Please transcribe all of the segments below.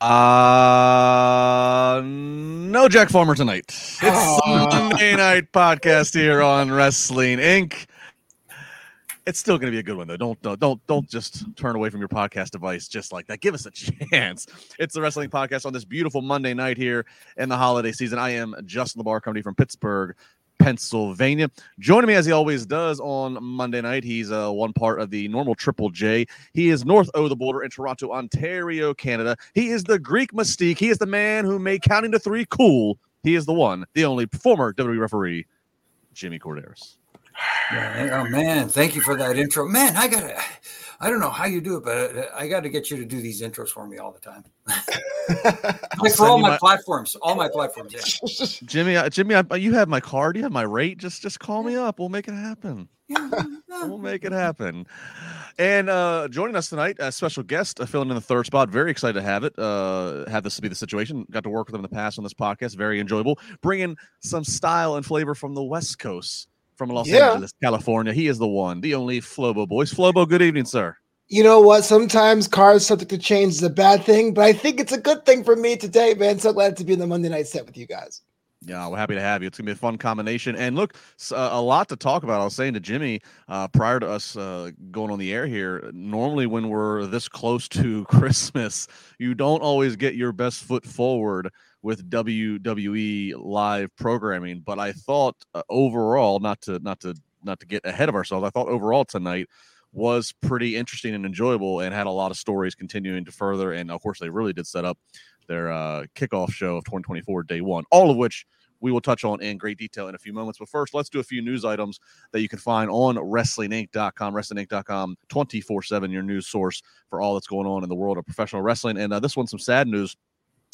Uh, no Jack Farmer tonight. It's. Monday night podcast here on Wrestling Inc. It's still going to be a good one though. Don't don't don't don't just turn away from your podcast device just like that. Give us a chance. It's the Wrestling Podcast on this beautiful Monday night here in the holiday season. I am Justin LaBar, coming from Pittsburgh, Pennsylvania. Joining me as he always does on Monday night, he's uh, one part of the normal Triple J. He is north of the border in Toronto, Ontario, Canada. He is the Greek mystique. He is the man who made counting to three cool. He is the one, the only former WWE referee, Jimmy Korderas. Oh man, thank you for that intro. Man, I gotta I don't know how you do it, but uh, I got to get you to do these intros for me all the time. like for all my, my, platforms, all my platforms. Yeah. Jimmy, uh, Jimmy, I, you have my card. You have my rate. Just, just call me up. We'll make it happen. Yeah, we'll make it happen. And uh, joining us tonight, a special guest, uh, filling in the third spot. Very excited to have it. Uh, have this to be the situation. Got to work with him in the past on this podcast. Very enjoyable. Bringing some style and flavor from the West Coast from Los yeah. Angeles, California. He is the one, the only Flobo Boyce. Flobo, good evening, sir. You know what? Sometimes cars subject to change is a bad thing, but I think it's a good thing for me today, man. So glad to be in the Monday night set with you guys. Yeah, we're happy to have you. It's gonna be a fun combination, and look, uh, a lot to talk about. I was saying to Jimmy uh, prior to us uh, going on the air here. Normally, when we're this close to Christmas, you don't always get your best foot forward with WWE live programming. But I thought uh, overall, not to not to not to get ahead of ourselves, I thought overall tonight was pretty interesting and enjoyable, and had a lot of stories continuing to further. And of course, they really did set up their uh, kickoff show of 2024 day one, all of which we will touch on in great detail in a few moments. But first, let's do a few news items that you can find on WrestlingInc.com, WrestlingInc.com, 24 7, your news source for all that's going on in the world of professional wrestling. And uh, this one's some sad news.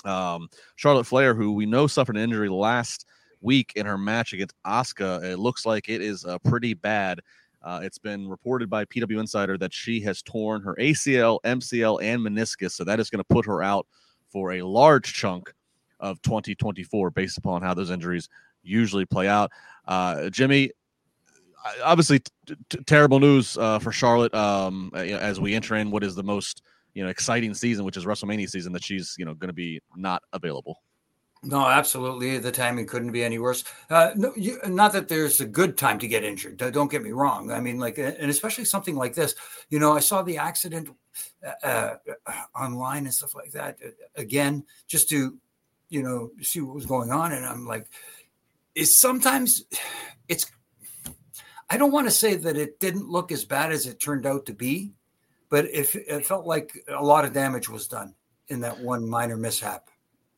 Um, Charlotte Flair, who we know suffered an injury last week in her match against Asuka, it looks like it is uh, pretty bad. Uh, it's been reported by PW Insider that she has torn her ACL, MCL, and meniscus. So that is going to put her out for a large chunk of 2024 based upon how those injuries usually play out. Uh, Jimmy, obviously, t- t- terrible news uh, for Charlotte um, as we enter in what is the most you know exciting season, which is WrestleMania season, that she's you know going to be not available. No, absolutely. The timing couldn't be any worse. Uh, no, you, not that there's a good time to get injured. Don't get me wrong. I mean, like, and especially something like this. You know, I saw the accident uh, uh, online and stuff like that. Uh, again, just to you know see what was going on, and I'm like, is sometimes it's. I don't want to say that it didn't look as bad as it turned out to be, but if it felt like a lot of damage was done in that one minor mishap.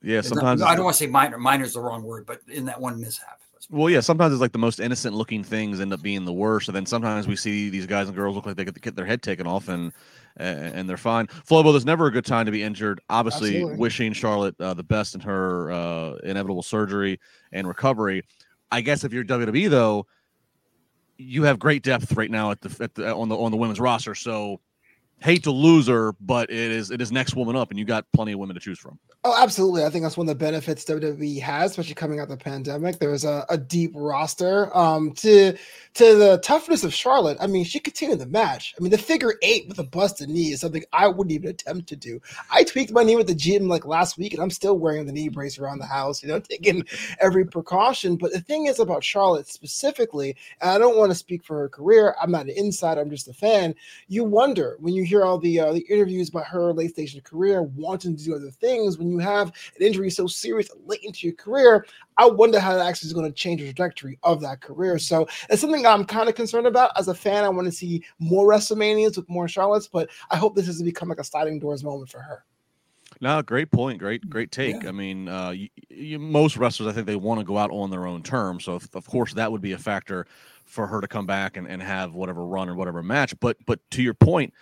Yeah, sometimes I don't want to say minor. Minor is the wrong word, but in that one mishap. Well, yeah, sometimes it's like the most innocent looking things end up being the worst, and then sometimes we see these guys and girls look like they get their head taken off and and they're fine. Flobo, there's never a good time to be injured. Obviously, Absolutely. wishing Charlotte uh, the best in her uh, inevitable surgery and recovery. I guess if you're WWE though, you have great depth right now at the, at the on the on the women's roster. So hate to lose her, but it is it is next woman up, and you got plenty of women to choose from. Oh, absolutely. I think that's one of the benefits WWE has, especially coming out of the pandemic. There's a, a deep roster. Um, to to the toughness of Charlotte, I mean, she continued the match. I mean, the figure eight with a busted knee is something I wouldn't even attempt to do. I tweaked my knee with the gym like last week, and I'm still wearing the knee brace around the house, you know, taking every precaution. But the thing is about Charlotte specifically, and I don't want to speak for her career. I'm not an insider. I'm just a fan. You wonder when you hear all the uh, the interviews about her late stage career, wanting to do other things. When you have an injury so serious late into your career, I wonder how that actually is going to change the trajectory of that career. So it's something I'm kind of concerned about. As a fan, I want to see more WrestleManias with more Charlottes, but I hope this has become like a sliding doors moment for her. No, great point. Great, great take. Yeah. I mean, uh, you, you, most wrestlers, I think they want to go out on their own terms. So, if, of course, that would be a factor for her to come back and, and have whatever run or whatever match. But, but to your point,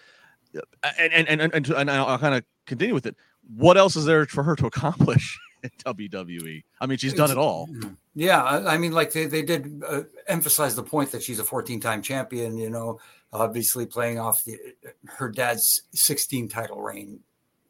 and and and, and, and I'll kind of continue with it. What else is there for her to accomplish? in WWE. I mean, she's done it all. Yeah, I mean, like they, they did uh, emphasize the point that she's a 14 time champion, you know, obviously playing off the her dad's 16 title reign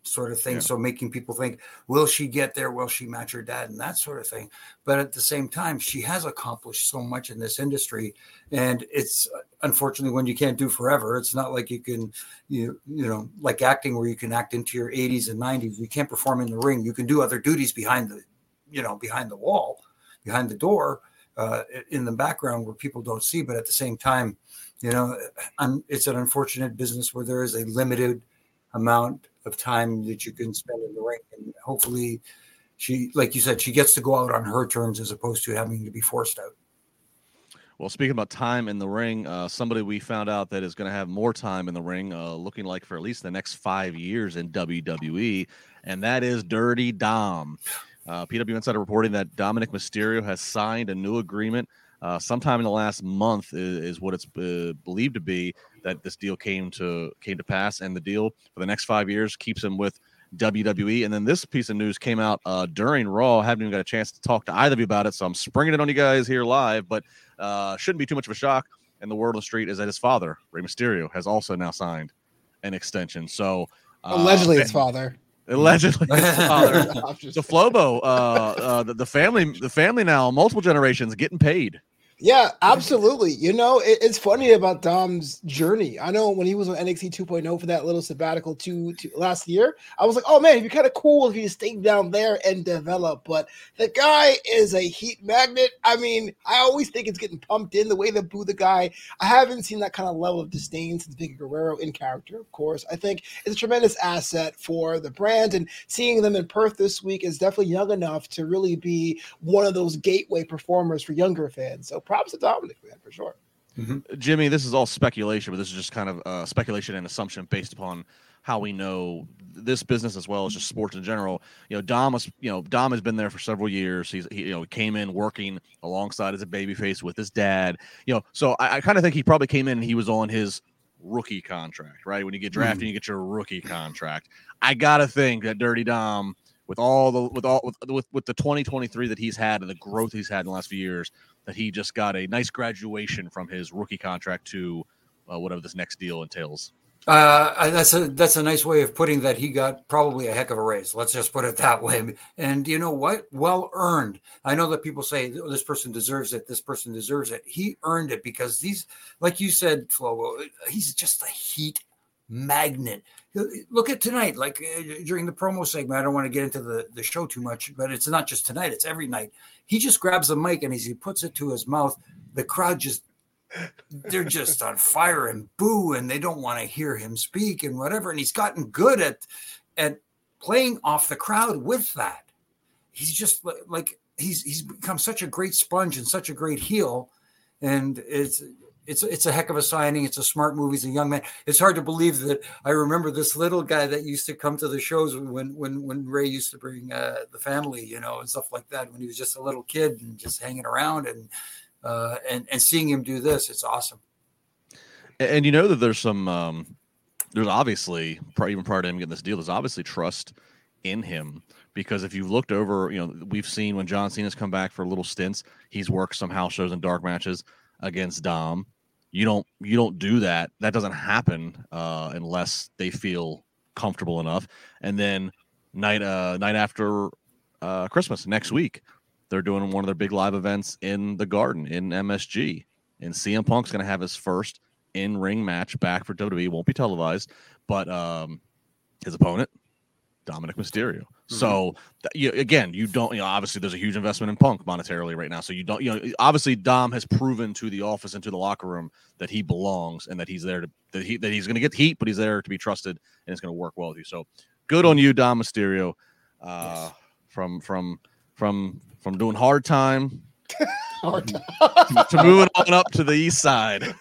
sort of thing. Yeah. So making people think, will she get there? Will she match her dad? And that sort of thing. But at the same time, she has accomplished so much in this industry. And it's unfortunately when you can't do forever, it's not like you can, you, you know, like acting where you can act into your 80s and 90s. You can't perform in the ring. You can do other duties behind the, you know, behind the wall, behind the door. Uh, in the background where people don't see, but at the same time, you know, it's an unfortunate business where there is a limited amount of time that you can spend in the ring. And hopefully, she, like you said, she gets to go out on her terms as opposed to having to be forced out. Well, speaking about time in the ring, uh, somebody we found out that is going to have more time in the ring, uh, looking like for at least the next five years in WWE, and that is Dirty Dom. Uh, PW Insider reporting that Dominik Mysterio has signed a new agreement uh, sometime in the last month is, is what it's uh, believed to be that this deal came to came to pass, and the deal for the next five years keeps him with WWE. And then this piece of news came out uh, during Raw. I haven't even got a chance to talk to either of you about it, so I'm springing it on you guys here live. But uh, shouldn't be too much of a shock. And the word on the street is that his father, Rey Mysterio, has also now signed an extension. So uh, allegedly, his father. Allegedly, his father. so Flobo, uh, uh, the, the family, the family now, multiple generations getting paid. Yeah, absolutely. You know, it, it's funny about Dom's journey. I know when he was on NXT 2.0 for that little sabbatical two, two last year, I was like, oh man, it'd be kind of cool if he stayed down there and develop. But the guy is a heat magnet. I mean, I always think it's getting pumped in the way they boo the guy. I haven't seen that kind of level of disdain since Vickie Guerrero in character, of course. I think it's a tremendous asset for the brand, and seeing them in Perth this week is definitely young enough to really be one of those gateway performers for younger fans. So props to Dominik, man, for sure. Mm-hmm. Jimmy, this is all speculation, but this is just kind of uh, speculation and assumption based upon how we know this business as well as just sports in general. You know, Dom was, you know, Dom has been there for several years. He's, he, you know, came in working alongside as a babyface with his dad. You know, so I, I kind of think he probably came in and he was on his rookie contract, right? When you get drafted, mm. you get your rookie contract. I gotta think that Dirty Dom, with all the with all with, with with the 2023 that he's had and the growth he's had in the last few years, that he just got a nice graduation from his rookie contract to uh, whatever this next deal entails. Uh, that's a that's a nice way of putting that. He got probably a heck of a raise. Let's just put it that way. And you know what? Well earned. I know that people say oh, this person deserves it. This person deserves it. He earned it because these, like you said, Flo, he's just a heat magnet. Look at tonight, like uh, during the promo segment. I don't want to get into the, the show too much, but it's not just tonight, it's every night. He just grabs the mic and as he puts it to his mouth, the crowd just they're just on fire and boo, and they don't want to hear him speak and whatever. And he's gotten good at at playing off the crowd with that. He's just like he's he's become such a great sponge and such a great heel, and it's it's it's a heck of a signing. It's a smart move. He's a young man. It's hard to believe that I remember this little guy that used to come to the shows when when when Rey used to bring uh, the family, you know, and stuff like that. When he was just a little kid and just hanging around and uh, and and seeing him do this, it's awesome. And, you know that there's some um, there's obviously probably even prior to him getting this deal, there's obviously trust in him because if you've looked over, you know, we've seen when John Cena's come back for little stints, he's worked some house shows and dark matches against Dom. You don't you don't do that. That doesn't happen uh, unless they feel comfortable enough. And then night uh, night after uh, Christmas next week, they're doing one of their big live events in the Garden in MSG, and CM Punk's going to have his first in ring match back for WWE. Won't be televised, but um, his opponent Dominik Mysterio. Mm-hmm. So you, again, you don't. You know, obviously, there's a huge investment in Punk monetarily right now. So you don't. You know, obviously, Dom has proven to the office and to the locker room that he belongs and that he's there to that he that he's going to get heat, but he's there to be trusted and it's going to work well with you. So good on you, Dom Mysterio, uh, yes. from from from from doing hard time. hard time. to, to moving on up to the east side.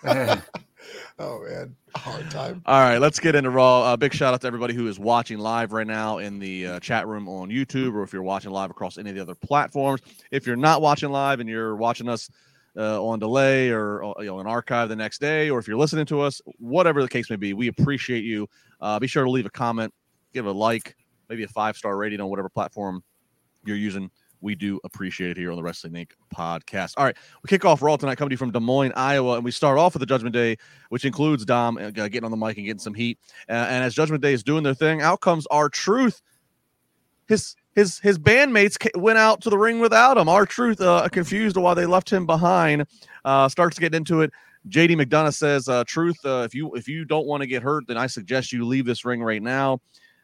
Oh man, hard time. All right, let's get into Raw. Uh, big shout out to everybody who is watching live right now in the uh, chat room on YouTube, or if you're watching live across any of the other platforms. If you're not watching live and you're watching us uh, on delay or uh, you know an archive the next day, or if you're listening to us, whatever the case may be, we appreciate you. Uh, be sure to leave a comment, give a like, maybe a five star rating on whatever platform you're using we do appreciate it here on the Wrestling Inc. podcast. All right, we kick off Raw tonight, coming to you from Des Moines, Iowa, and we start off with the Judgment Day, which includes Dom uh, getting on the mic and getting some heat. Uh, and as Judgment Day is doing their thing, out comes R-Truth. His his his bandmates went out to the ring without him. R-Truth uh, confused why they left him behind, uh, starts getting into it. JD McDonagh says, uh, "Truth, uh, if you if you don't want to get hurt, then I suggest you leave this ring right now."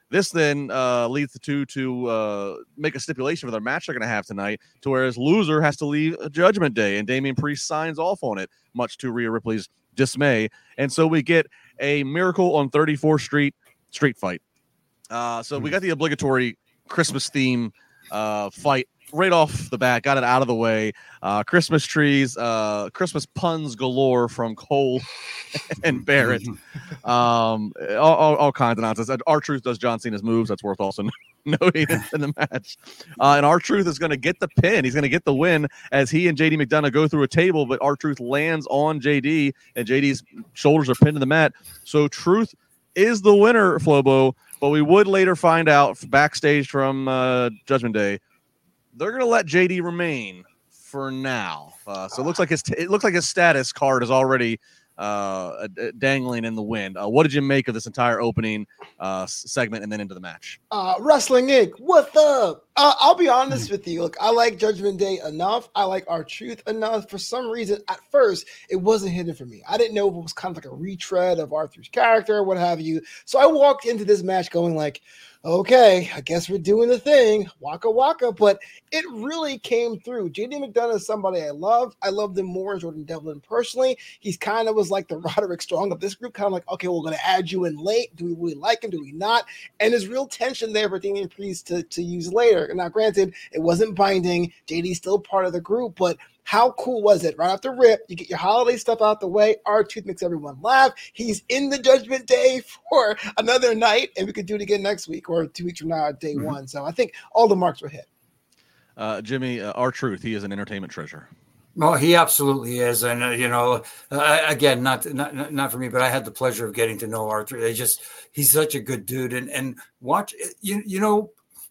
This then uh, leads the two to uh, make a stipulation for their match they're going to have tonight, to whereas loser has to leave Judgment Day, and Damian Priest signs off on it, much to Rhea Ripley's dismay. And so we get a miracle on 34th Street street fight. Uh, so we hmm. got the obligatory Christmas theme uh, fight right off the bat, got it out of the way. Uh, Christmas trees, uh, Christmas puns galore from Cole and Barrett. Um, all, all, all, kinds of nonsense. R-Truth does John Cena's moves. That's worth also noting in the match. Uh, and R-Truth is going to get the pin. He's going to get the win as he and JD McDonagh go through a table, but R-Truth lands on JD, and JD's shoulders are pinned to the mat. So Truth is the winner, Flobo. But we would later find out backstage from uh, Judgment Day they're going to let JD remain for now. Uh, so it looks like his t- it looks like his status card is already uh, dangling in the wind. Uh, what did you make of this entire opening uh, segment and then into the match? Uh, Wrestling Inc. What the? Uh, I'll be honest with you. Look, I like Judgment Day enough. I like R-Truth enough. For some reason, at first, it wasn't hidden for me. I didn't know if it was kind of like a retread of R-Truth's character, what have you. So I walked into this match going like, okay, I guess we're doing the thing, waka waka. But it really came through. JD McDonagh is somebody I love. I love him more than Jordan Devlin personally. He's kind of was like the Roderick Strong of this group, kind of like, okay, we're going to add you in late. Do we really like him? Do we not? And there's real tension there for Damian Priest to, to use later. Now, granted, it wasn't binding. JD's still part of the group, but how cool was it? Right off the Rip, you get your holiday stuff out the way. R-Truth makes everyone laugh. He's in the Judgment Day for another night, and we could do it again next week or two weeks from now, day mm-hmm. one. So I think all the marks were hit. Uh, Jimmy, uh, R-Truth, he is an entertainment treasure. Well, he absolutely is, and uh, you know, uh, again, not, not not for me, but I had the pleasure of getting to know R-Truth. They just he's such a good dude, and and watch you you know,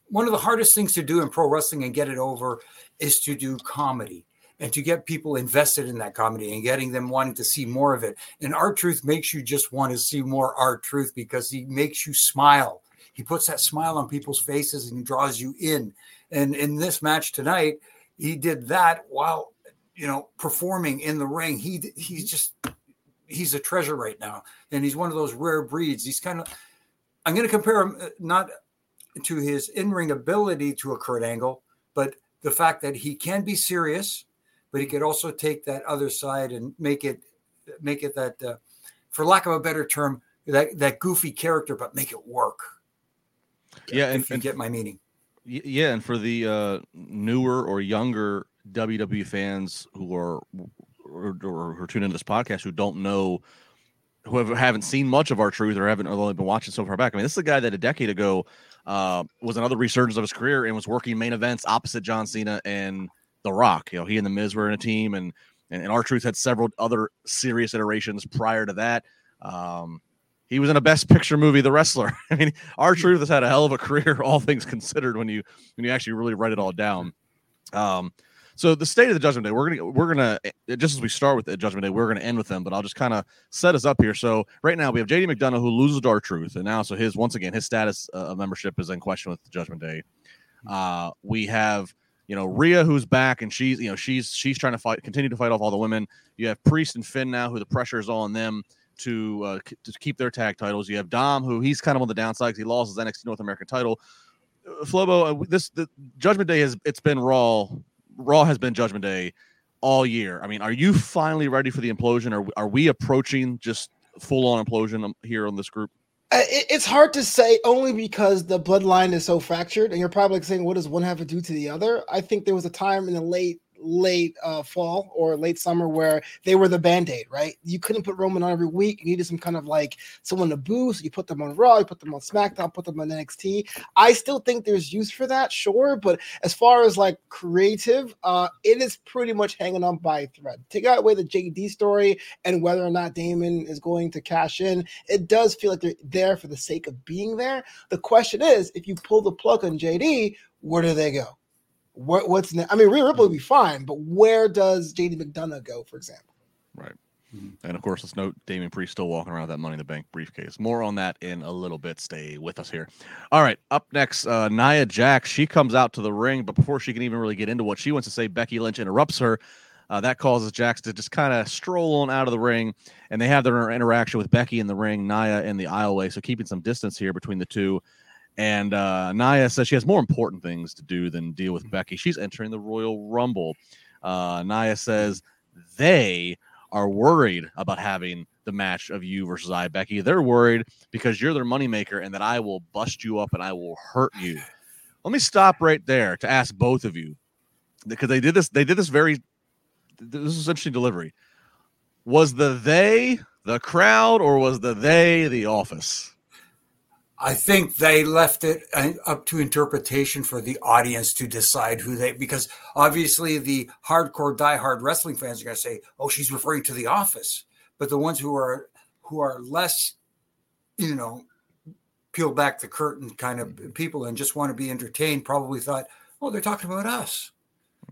one of the hardest things to do in pro wrestling and get it over is to do comedy and to get people invested in that comedy and getting them wanting to see more of it. And R-Truth makes you just want to see more R-Truth because he makes you smile. He puts that smile on people's faces and draws you in. And in this match tonight, he did that while you know performing in the ring. He he's just he's a treasure right now, and he's one of those rare breeds. He's kind of I'm going to compare him uh, not to his in-ring ability to a Kurt Angle, but the fact that he can be serious but he could also take that other side and make it make it that, uh, for lack of a better term, that that goofy character, but make it work. Yeah, and, you and get my meaning. yeah, and for the uh, newer or younger WWE fans who are or, or who are tuning into this podcast who don't know who have, haven't seen much of R-Truth or haven't only been watching so far back. I mean, this is a guy that a decade ago uh, was another resurgence of his career and was working main events opposite John Cena and The Rock. You know, he and The Miz were in a team, and and, and R-Truth had several other serious iterations prior to that. Um, he was in a Best Picture movie, The Wrestler. I mean, R-Truth has had a hell of a career, all things considered, when you when you actually really write it all down. Um, so the state of the Judgment Day, we're gonna we're gonna eh, just as we start with the Judgment Day, we're gonna end with them, but I'll just kind of set us up here. So right now we have JD McDonagh who loses to R-Truth, and now so his once again his status uh, of membership is in question with the Judgment Day. Uh, we have you know Rhea who's back and she's you know she's she's trying to fight continue to fight off all the women. You have Priest and Finn now who the pressure is all on them to uh, to keep their tag titles. You have Dom who he's kind of on the downside because he lost his NXT North American title. Uh, Flobo, uh, this the Judgment Day has it's been Raw. Raw has been Judgment Day all year. I mean, are you finally ready for the implosion? Or are we approaching just full on implosion um, here on this group? It's hard to say only because the bloodline is so fractured, and you're probably saying, "What does one have to do to the other?" I think there was a time in the late late uh, fall or late summer where they were the band-aid right? You couldn't put roman on every week. You needed some kind of like someone to boost. You put them on raw. You put them on smackdown. Put them on nxt i still think there's use for that sure. But as far as like creative uh it is pretty much hanging on by thread. Take away the jd story and whether or not Damian is going to cash in it does feel like they're there for the sake of being there. The question is if you pull the plug on jd where do they go what what's next? I mean, Rhea Ripley would be fine, but where does JD McDonagh go, for example? Right. And of course, let's note Damian Priest still walking around with that Money in the Bank briefcase. More on that in a little bit. Stay with us here. All right. Up next, uh, Nia Jax. She comes out to the ring, but before she can even really get into what she wants to say, Becky Lynch interrupts her. Uh, that causes Jax to just kind of stroll on out of the ring, and they have their interaction with Becky in the ring, Nia in the aisleway. So keeping some distance here between the two. And uh, Nia says she has more important things to do than deal with Becky. She's entering the Royal Rumble. Uh, Nia says they are worried about having the match of you versus I, Becky. They're worried because you're their moneymaker and that I will bust you up and I will hurt you. Let me stop right there to ask both of you because they did this. They did this very. This is interesting delivery. Was the they the crowd or was the they the office? I think they left it uh, up to interpretation for the audience to decide who they, because obviously the hardcore diehard wrestling fans are going to say, "Oh, she's referring to The Office," but the ones who are who are less, you know, peel back the curtain kind of people and just want to be entertained probably thought, "Oh, they're talking about us."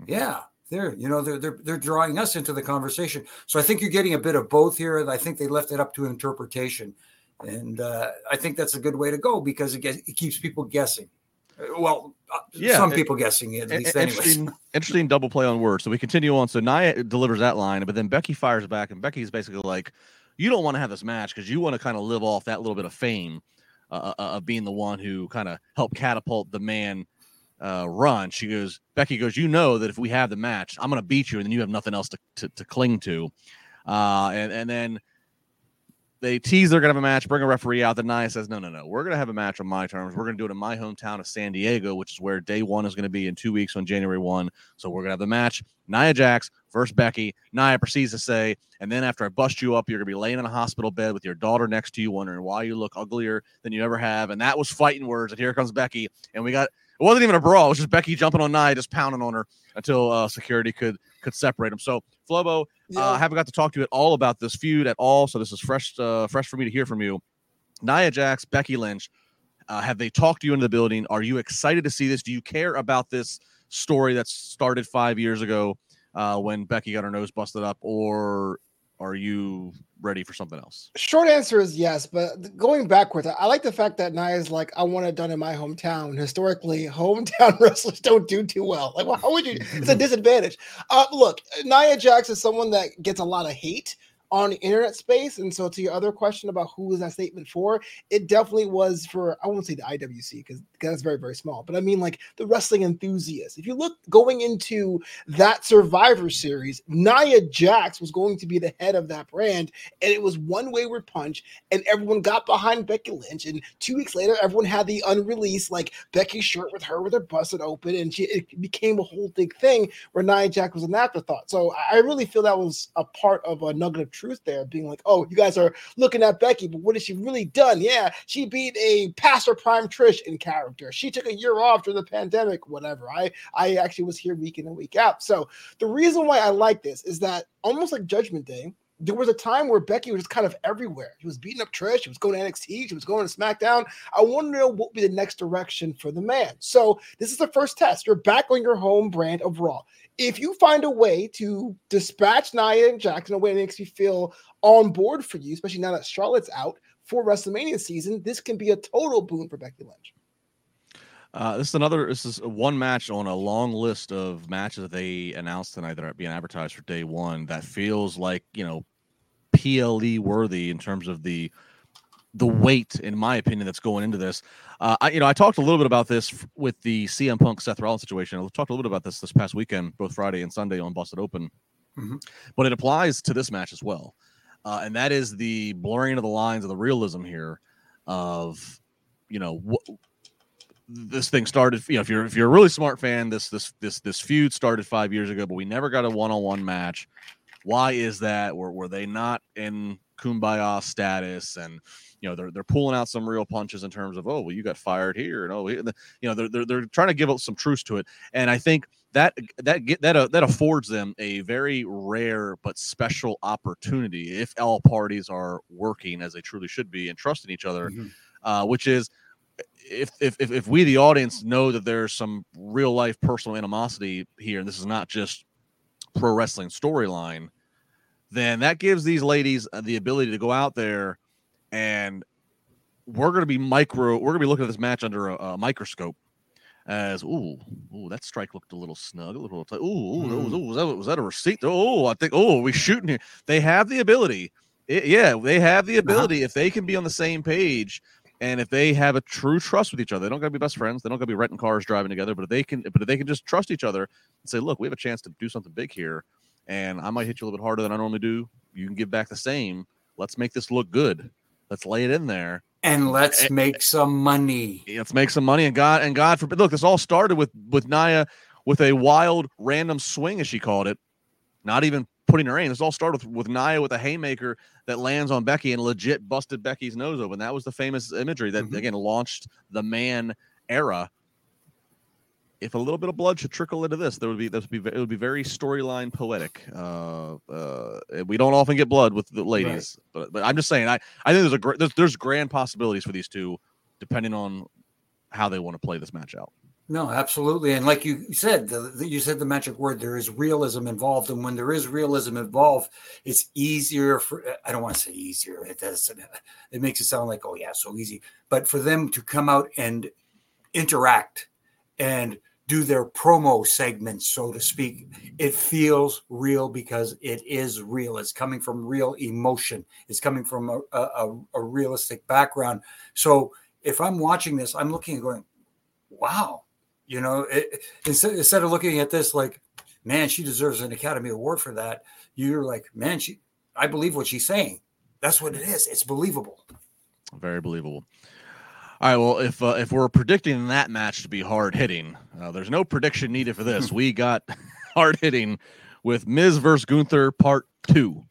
Yeah, they're you know they're they're they're drawing us into the conversation. So I think you're getting a bit of both here. and I think they left it up to interpretation and uh, I think that's a good way to go because it, gets, it keeps people guessing. Uh, Well, uh, Yeah, some it- people guessing at least, interesting, interesting double play on words. So we continue on. So Nia delivers that line, but then Becky fires back, and Becky's basically like, "You don't want to have this match because you want to kind of live off that little bit of fame uh, uh, of being the one who kind of helped catapult the man uh, run." She goes, Becky goes, "You know that if we have the match, I'm going to beat you, and then you have nothing else to to, to cling to." Uh, and and then they tease they're gonna have a match, bring a referee out. Then Nia says, "No, no, no, we're gonna have a match on my terms. We're gonna do it in my hometown of San Diego, which is where day one is gonna be in two weeks on January one. So we're gonna have the match. Nia Jax versus Becky. Nia proceeds to say, and then after I bust you up, you're gonna be laying in a hospital bed with your daughter next to you, wondering why you look uglier than you ever have. And that was fighting words. And here comes Becky, and we got it wasn't even a brawl. It was just Becky jumping on Nia, just pounding on her until uh, security could could separate them. So Flobo, uh, I haven't got to talk to you at all about this feud at all. So this is fresh, uh, fresh for me to hear from you. Nia Jax, Becky Lynch, uh, have they talked to you into the building? Are you excited to see this? Do you care about this story that started five years ago uh, when Becky got her nose busted up, or are you ready for something else? Short answer is yes, but going backwards, I- I like the fact that Nia is like, I want it done in my hometown. Historically, hometown wrestlers don't do too well. Like, well, how would you? It's a disadvantage. Uh, look, Nia Jax is someone that gets a lot of hate. On the internet space. And so, to your other question about who was that statement for, it definitely was for, I won't say the IWC because that's very, very small, but I mean like the wrestling enthusiasts. If you look going into that Survivor Series, Nia Jax was going to be the head of that brand, and it was one wayward punch, and everyone got behind Becky Lynch. And two weeks later, everyone had the unreleased like Becky shirt with her with her busted open, and she, it became a whole big thing where Nia Jax was an afterthought. So I really feel that was a part of a nugget of truth there, being like, oh, you guys are looking at Becky, but what has she really done? Yeah, she beat a pastor prime Trish in character. She took a year off during the pandemic, whatever. I I actually was here week in and week out. So the reason why I like this is that almost like Judgment Day, there was a time where Becky was just kind of everywhere. She was beating up Trish. She was going to NXT. She was going to SmackDown. I want to know what would be the next direction for the man. So this is the first test. You're back on your home brand of Raw if you find a way to dispatch Nia and Jackson in a way that makes me feel on board for you, especially now that Charlotte's out for WrestleMania season, this can be a total boon for Becky Lynch. Uh, this is another. This is one match on a long list of matches that they announced tonight that are being advertised for day one. That feels like you know, PLE worthy in terms of the the weight, in my opinion, that's going into this. Uh, I, you know, I talked a little bit about this with the CM Punk Seth Rollins situation. I talked a little bit about this this past weekend, both Friday and Sunday on Busted Open, mm-hmm. but it applies to this match as well, uh, and that is the blurring of the lines of the realism here of, you know, wh- this thing started. You know, if you're if you're a really smart fan, this this this this feud started five years ago, but we never got a one on one match. Why is that? Were were they not in kumbaya status and you know they're they're pulling out some real punches in terms of oh well you got fired here and oh you know they're they're, they're trying to give up some truce to it and I think that that get that uh, that affords them a very rare but special opportunity if all parties are working as they truly should be and trusting each other, mm-hmm. uh, which is if, if if we the audience know that there's some real life personal animosity here and this is not just pro wrestling storyline then that gives these ladies the ability to go out there and we're going to be micro. We're going to be looking at this match under a, a microscope. As ooh, ooh, that strike looked a little snug, a little. Ooh, ooh, mm. ooh was, that, was that a receipt? Oh, I think. Oh, we shooting here. They have the ability. It, yeah, they have the uh-huh. ability. If they can be on the same page, and if they have a true trust with each other, they don't got to be best friends. They don't got to be renting cars, driving together. But if they can, but if they can just trust each other and say, "Look, we have a chance to do something big here, and I might hit you a little bit harder than I normally do. You can give back the same. Let's make this look good." Let's lay it in there. And let's and, make some money. Let's make some money. And God and God forbid. Look, this all started with with Nia with a wild random swing, as she called it. Not even putting her in. This all started with, with Nia with a haymaker that lands on Becky and legit busted Becky's nose open. That was the famous imagery that mm-hmm. again launched the man era if a little bit of blood should trickle into this, there would be this would be it would be very storyline poetic. Uh, uh, we don't often get blood with the ladies, right. but but I'm just saying I I think there's a great there's, there's grand possibilities for these two, depending on how they want to play this match out. No, absolutely, and like you said, the, the, you said the magic word. There is realism involved, and when there is realism involved, it's easier for. I don't want to say easier. It does. It makes it sound like oh yeah, so easy. But for them to come out and interact and do their promo segments, so to speak. It feels real because it is real. It's coming from real emotion. It's coming from a, a, a realistic background. So if I'm watching this, I'm looking and going, wow. You know, it, instead, instead of looking at this like, man, she deserves an Academy Award for that, you're like, man, she, I believe what she's saying. That's what it is. It's believable. Very believable. All right. Well, if uh, if we're predicting that match to be hard hitting, uh, there's no prediction needed for this. we got hard hitting with Miz versus Gunther Part Two.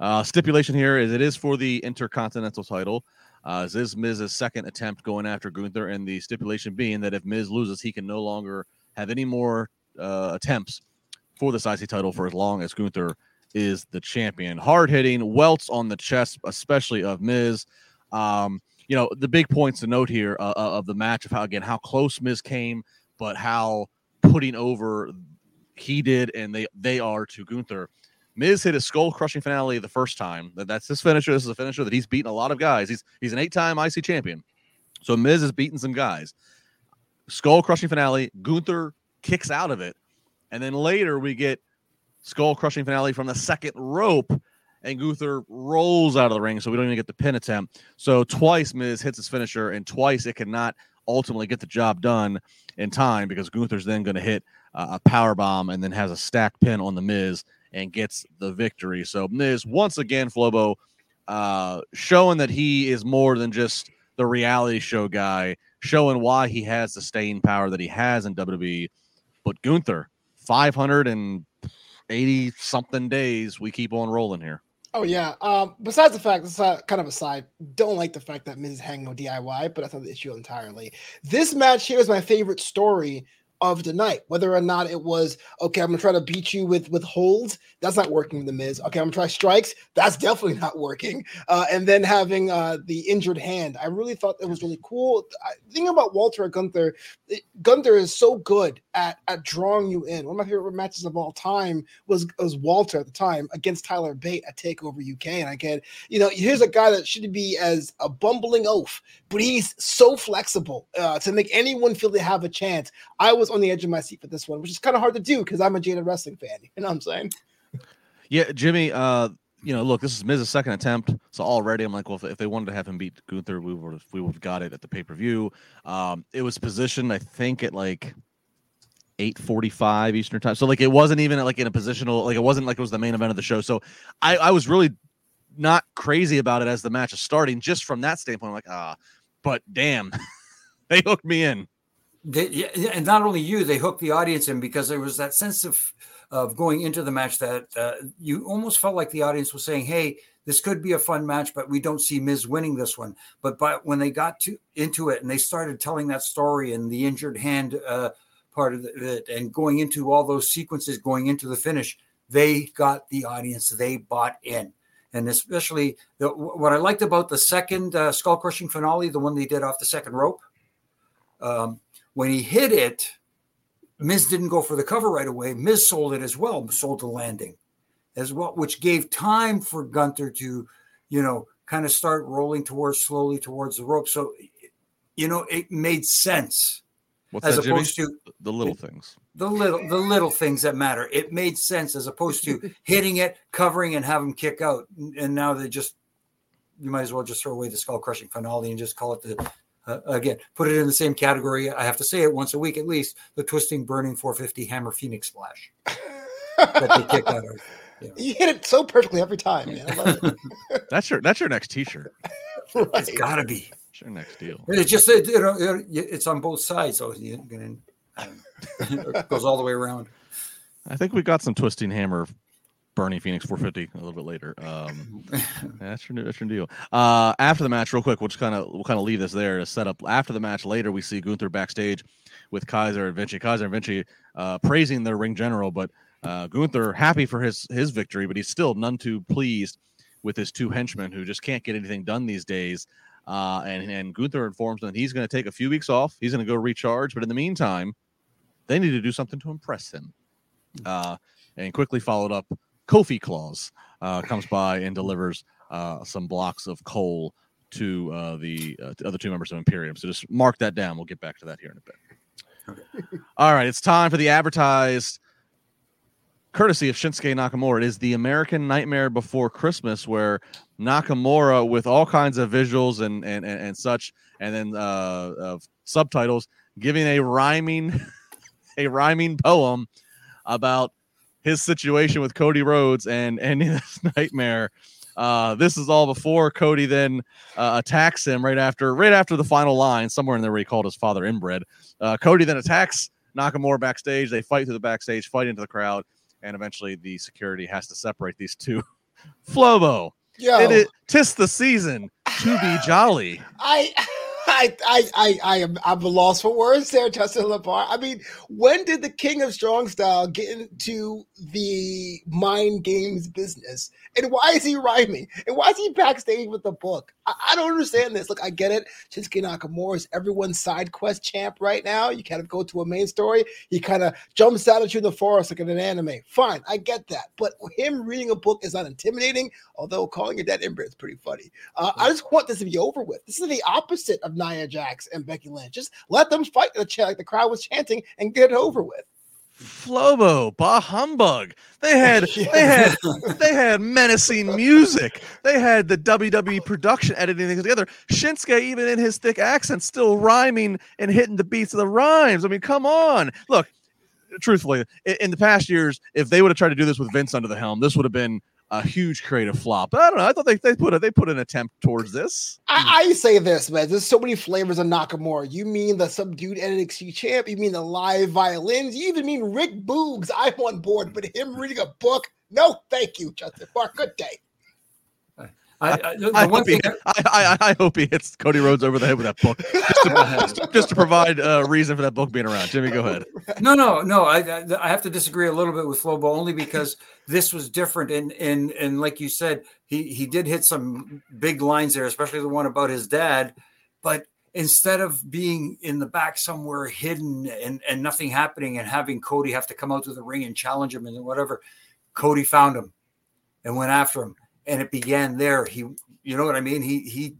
Uh, stipulation here is it is for the Intercontinental title. Uh, this Miz's second attempt going after Gunther, and the stipulation being that if Miz loses, he can no longer have any more uh, attempts for the IC title for as long as Gunther is the champion. Hard hitting, welts on the chest, especially of Miz. Um, you know the big points to note here uh, uh, of the match of how again how close Miz came, but how putting over he did and they they are to Gunther. Miz hit a skull crushing finale the first time. That's his finisher. This is a finisher that he's beaten a lot of guys. He's he's an eight time IC champion. So Miz has beaten some guys. Skull crushing finale. Gunther kicks out of it, and then later we get skull crushing finale from the second rope and Gunther rolls out of the ring, so we don't even get the pin attempt. So twice Miz hits his finisher, and twice it cannot ultimately get the job done in time because Gunther's then going to hit uh, a power bomb and then has a stacked pin on the Miz and gets the victory. So Miz once again, Flobo, uh, showing that he is more than just the reality show guy, showing why he has the staying power that he has in WWE. But Gunther, 580 something days, we keep on rolling here. Oh yeah. Um, besides the fact, this is kind of a side. Don't like the fact that Miz is hanging on DIY, but that's not the issue entirely. This match here is my favorite story of the night. Whether or not it was okay, I'm gonna try to beat you with with holds. That's not working with the Miz. Okay, I'm gonna try strikes. That's definitely not working. Uh, and then having uh, the injured hand, I really thought it was really cool. I, thing about Walter Gunther, it, Gunther is so good at at drawing you in. One of my favorite matches of all time was was Walter at the time against Tyler Bate at Takeover UK. And I get, you know, here's a guy that should be as a bumbling oaf, but he's so flexible uh, to make anyone feel they have a chance. I was on the edge of my seat for this one, which is kind of hard to do because I'm a jaded wrestling fan. You know what I'm saying? Yeah, Jimmy. Uh, you know, look, this is Miz's second attempt, so already I'm like, well, if, if they wanted to have him beat Gunther, we would have we would have got it at the pay per view. Um, it was positioned, I think, at like 8:45 Eastern time, so like it wasn't even like in a positional, like it wasn't like it was the main event of the show. So I, I was really not crazy about it as the match is starting, just from that standpoint. I'm like, ah, but damn, they hooked me in. They, and not only you, they hooked the audience in because there was that sense of of going into the match that uh, you almost felt like the audience was saying, "Hey, this could be a fun match, but we don't see Miz winning this one." But but when they got to into it and they started telling that story and the injured hand uh, part of it and going into all those sequences going into the finish, they got the audience. They bought in. And especially the, what I liked about the second uh, skull crushing finale, the one they did off the second rope, um, when he hit it, Miz didn't go for the cover right away. Miz sold it as well, sold the landing as well, which gave time for Gunther to, you know, kind of start rolling towards slowly towards the rope. So, you know, it made sense. What's as that, opposed Jimmy? to the little things. The little the little things that matter. It made sense as opposed to hitting it, covering, and have them kick out. And now they just you might as well just throw away the skull crushing finale and just call it the uh, again, put it in the same category. I have to say it once a week at least. The twisting, burning 450 hammer phoenix splash that they kicked out of. Yeah. You hit it so perfectly every time, man. that's your that's your next T-shirt. right. It's got to be. It's your next deal. It's just it, you know, it's on both sides, so you can, it goes all the way around. I think we got some twisting hammer Bernie Phoenix 450 a little bit later. Um, that's your that's your deal. Uh, after the match, real quick, we'll just kind of we'll kind of leave this there to set up. After the match, later we see Gunther backstage with Kaiser and Vinci. Kaiser and Vinci uh, praising their ring general, but uh, Gunther happy for his his victory, but he's still none too pleased with his two henchmen who just can't get anything done these days. Uh, and and Gunther informs them that he's going to take a few weeks off. He's going to go recharge, but in the meantime, they need to do something to impress him. Uh, and quickly followed up Kofi Claus uh, comes by and delivers uh, some blocks of coal to uh, the uh, other two members of Imperium. So just mark that down. We'll get back to that here in a bit. Okay. All right, it's time for the advertised courtesy of Shinsuke Nakamura. It is the American Nightmare Before Christmas, where Nakamura, with all kinds of visuals and and and, and such, and then uh, of subtitles, giving a rhyming a rhyming poem about his situation with Cody Rhodes and ending this nightmare. Uh, this is all before Cody then uh, attacks him right after right after the final line, somewhere in there where he called his father inbred. Uh, Cody then attacks Nakamura backstage. They fight through the backstage, fight into the crowd, and eventually the security has to separate these two. Flobo, yeah, it, tis the season to be jolly. I. I, I, I, I am I'm a loss for words there, Justin LaBar. I mean, when did the king of strong style get into the mind games business? And why is he rhyming? And why is he backstage with the book? I, I don't understand this. Look, I get it. Shinsuke Nakamura is everyone's side quest champ right now. You kind of go to a main story. He kind of jumps out at you in the forest like in an anime. Fine, I get that. But him reading a book is not intimidating, although calling your dad Ember is pretty funny. Uh, I just want this to be over with. This is the opposite of Nia Jax and Becky Lynch. Just let them fight the like the crowd was chanting and get it over with. Flobo, bah humbug. They had they had they had menacing music. They had the WWE production editing things together. Shinsuke, even in his thick accent, still rhyming and hitting the beats of the rhymes. I mean, come on. Look, truthfully, in, in the past years, if they would have tried to do this with Vince under the helm, this would have been a huge creative flop. But I don't know. I thought they, they put a, they put an attempt towards this. I, I say this, man. There's so many flavors of Nakamura. You mean the subdued NXT champ? You mean the live violins? You even mean Rick Boogs? I'm on board, but him reading a book? No, thank you, Justin Park. Good day. I, I, the, I one hope, he, thing I, I, I hope he hits Cody Rhodes over the head with that book, just to, just just to provide a reason for that book being around. Jimmy, go ahead. No, no, no. I, I I have to disagree a little bit with Flobo only because this was different, and and and like you said, he he did hit some big lines there, especially the one about his dad. But instead of being in the back somewhere hidden and and nothing happening, and having Cody have to come out to the ring and challenge him and whatever, Cody found him and went after him, and it began there. He, you know what I mean? He he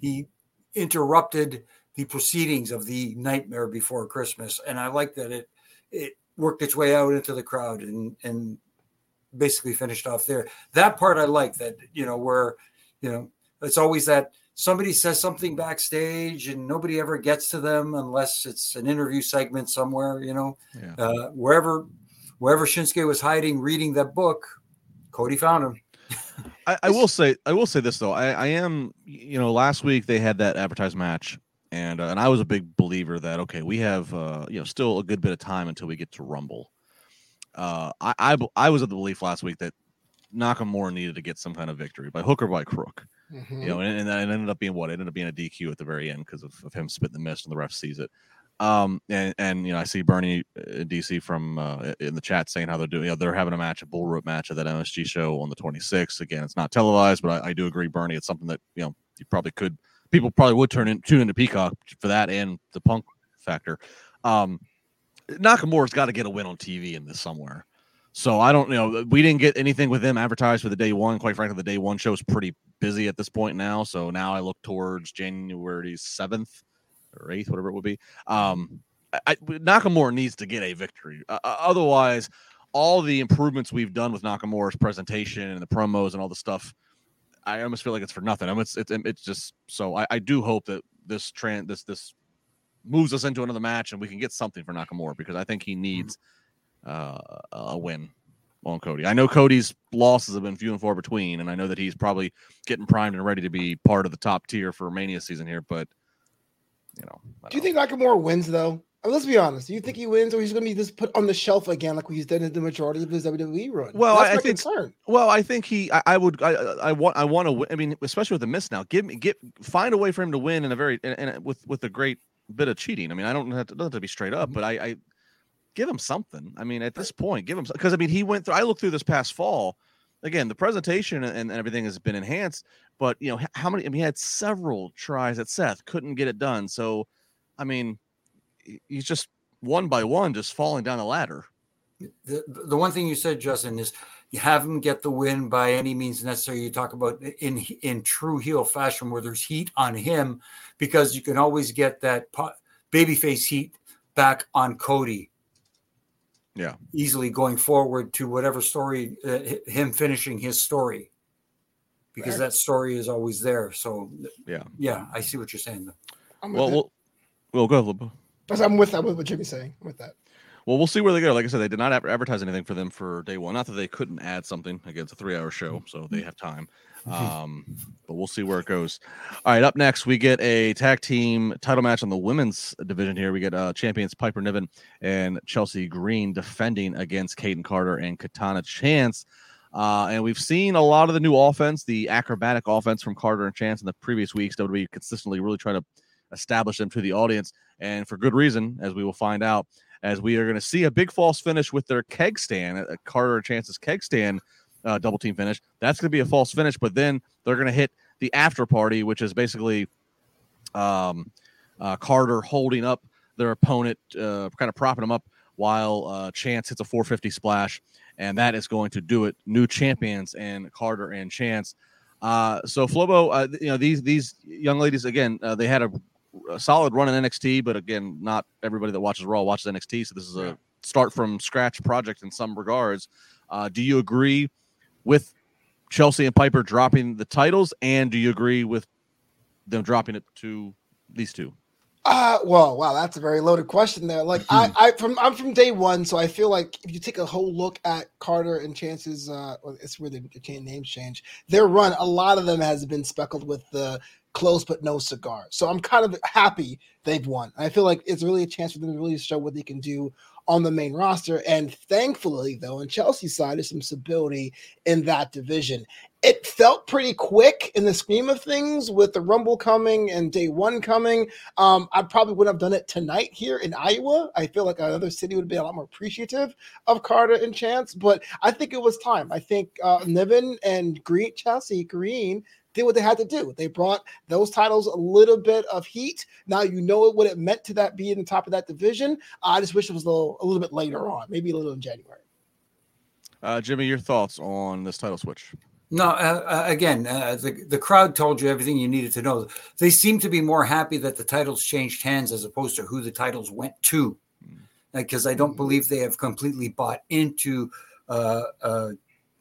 he interrupted the proceedings of the nightmare before Christmas, and I like that it it worked its way out into the crowd and and basically finished off there. That part I like that you know where you know it's always that somebody says something backstage and nobody ever gets to them unless it's an interview segment somewhere. You know, Yeah. uh, wherever wherever Shinsuke was hiding reading that book, Cody found him. I, I will say I will say this though. I, I am you know last week they had that advertised match and uh, and I was a big believer that okay we have uh, you know still a good bit of time until we get to Rumble. Uh, i i was of the belief last week that Nakamura needed to get some kind of victory by hook or by crook. Mhm. You know, and, and that ended up being what it ended up being a DQ at the very end because of, of him spitting the mist and the ref sees it. Um, and and you know I see Bernie uh, DC from uh, in the chat saying how they're doing. You know, they're having a match, a bull rope match at that MSG show on the 26th. Again, it's not televised, but I, I do agree, Bernie. It's something that you know you probably could people probably would turn in tune into Peacock for that and the Punk factor. Um, Nakamura's got to get a win on TV in this somewhere. So I don't you know. We didn't get anything with them advertised for the day one. Quite frankly, the day one show is pretty busy at this point now. So now I look towards January seventh or eighth, whatever it would be. Um, I, Nakamura needs to get a victory. Uh, uh, otherwise, all the improvements we've done with Nakamura's presentation and the promos and all the stuff, I almost feel like it's for nothing. I mean, it's it's, it's just so. I, I do hope that this trend this this moves us into another match and we can get something for Nakamura because I think he needs uh, a win on Cody. I know Cody's losses have been few and far between, and I know that he's probably getting primed and ready to be part of the top tier for Mania season here. But you know, Do you think Nakamura wins though? I mean, let's be honest. Do you think he wins, or he's going to be just put on the shelf again, like he's done in the majority of his WWE run? Well, that's I- I think- concern. Well, I think he. I, I would. I, I want. I want to. win. I mean, especially with the miss now. Give me. Get. Find a way for him to win in a very. And, with with a great bit of cheating. I mean, I don't have to, doesn't have to be straight up, mm-hmm. but I, I give him something. I mean, at this point, give him because I mean, he went through. I looked through this past fall. Again, the presentation and, and everything has been enhanced, but you know how many? I mean, he had several tries at Seth, couldn't get it done. So, I mean, he's just one by one, just falling down the ladder. the, the one thing you said, Justin, is you have him get the win by any means necessary. You talk about in in true heel fashion where there's heat on him because you can always get that babyface heat back on Cody. Yeah. easily going forward to whatever story uh, him finishing his story because Fair. that story is always there. So Yeah. yeah, I see what you're saying. I'm with Well, it. we'll, we'll go. Libo. I'm with that. With what Jimmy's saying. I'm with that. Well, we'll see where they go. Like I said, they did not advertise anything for them for day one. Not that they couldn't add something. Again, it's a three-hour show, so they have time. Um, but we'll see where it goes. All right, up next we get a tag team title match on the women's division. Here we get uh, champions Piper Niven and Chelsea Green defending against Kayden Carter and Katana Chance. Uh, and we've seen a lot of the new offense, the acrobatic offense from Carter and Chance in the previous weeks. WWE consistently really trying to establish them to the audience, and for good reason, as we will find out as we are going to see a big false finish with their keg stand, uh, Carter and Chance's keg stand uh, double team finish. That's going to be a false finish, but then they're going to hit the after party, which is basically um, uh, Carter holding up their opponent, uh, kind of propping them up while uh, Chance hits a 450 splash, and that is going to do it. New champions and Carter and Chance. Uh, so Flobo, uh, you know these these young ladies again, uh, they had a, a solid run in NXT, but again, not everybody that watches Raw watches NXT. So this is a start from scratch project in some regards. Uh, do you agree with Chelsea and Piper dropping the titles, and do you agree with them dropping it to these two? Uh, well, wow, that's a very loaded question there. Like I, I from I'm from day one, so I feel like if you take a whole look at Carter and Chance's, uh, well, it's where the names change. Their run, a lot of them has been speckled with the close but no cigar. So I'm kind of happy they've won. I feel like it's really a chance for them to really show what they can do on the main roster. And thankfully, though, on Chelsea's side, there's some stability in that division. It felt pretty quick in the scheme of things with the Rumble coming and day one coming. Um, I probably wouldn't have done it tonight here in Iowa. I feel like another city would be a lot more appreciative of Carter and Chance, but I think it was time. I think uh, Niven and Green Chelsea Green did what they had to do. They brought those titles a little bit of heat. Now you know what it meant to that be in the top of that division. I just wish it was a little, a little bit later on, maybe a little in January. Uh, Jimmy, your thoughts on this title switch? No, uh, uh, again, uh, the the crowd told you everything you needed to know. They seem to be more happy that the titles changed hands as opposed to who the titles went to, because hmm. I don't believe they have completely bought into, uh, uh,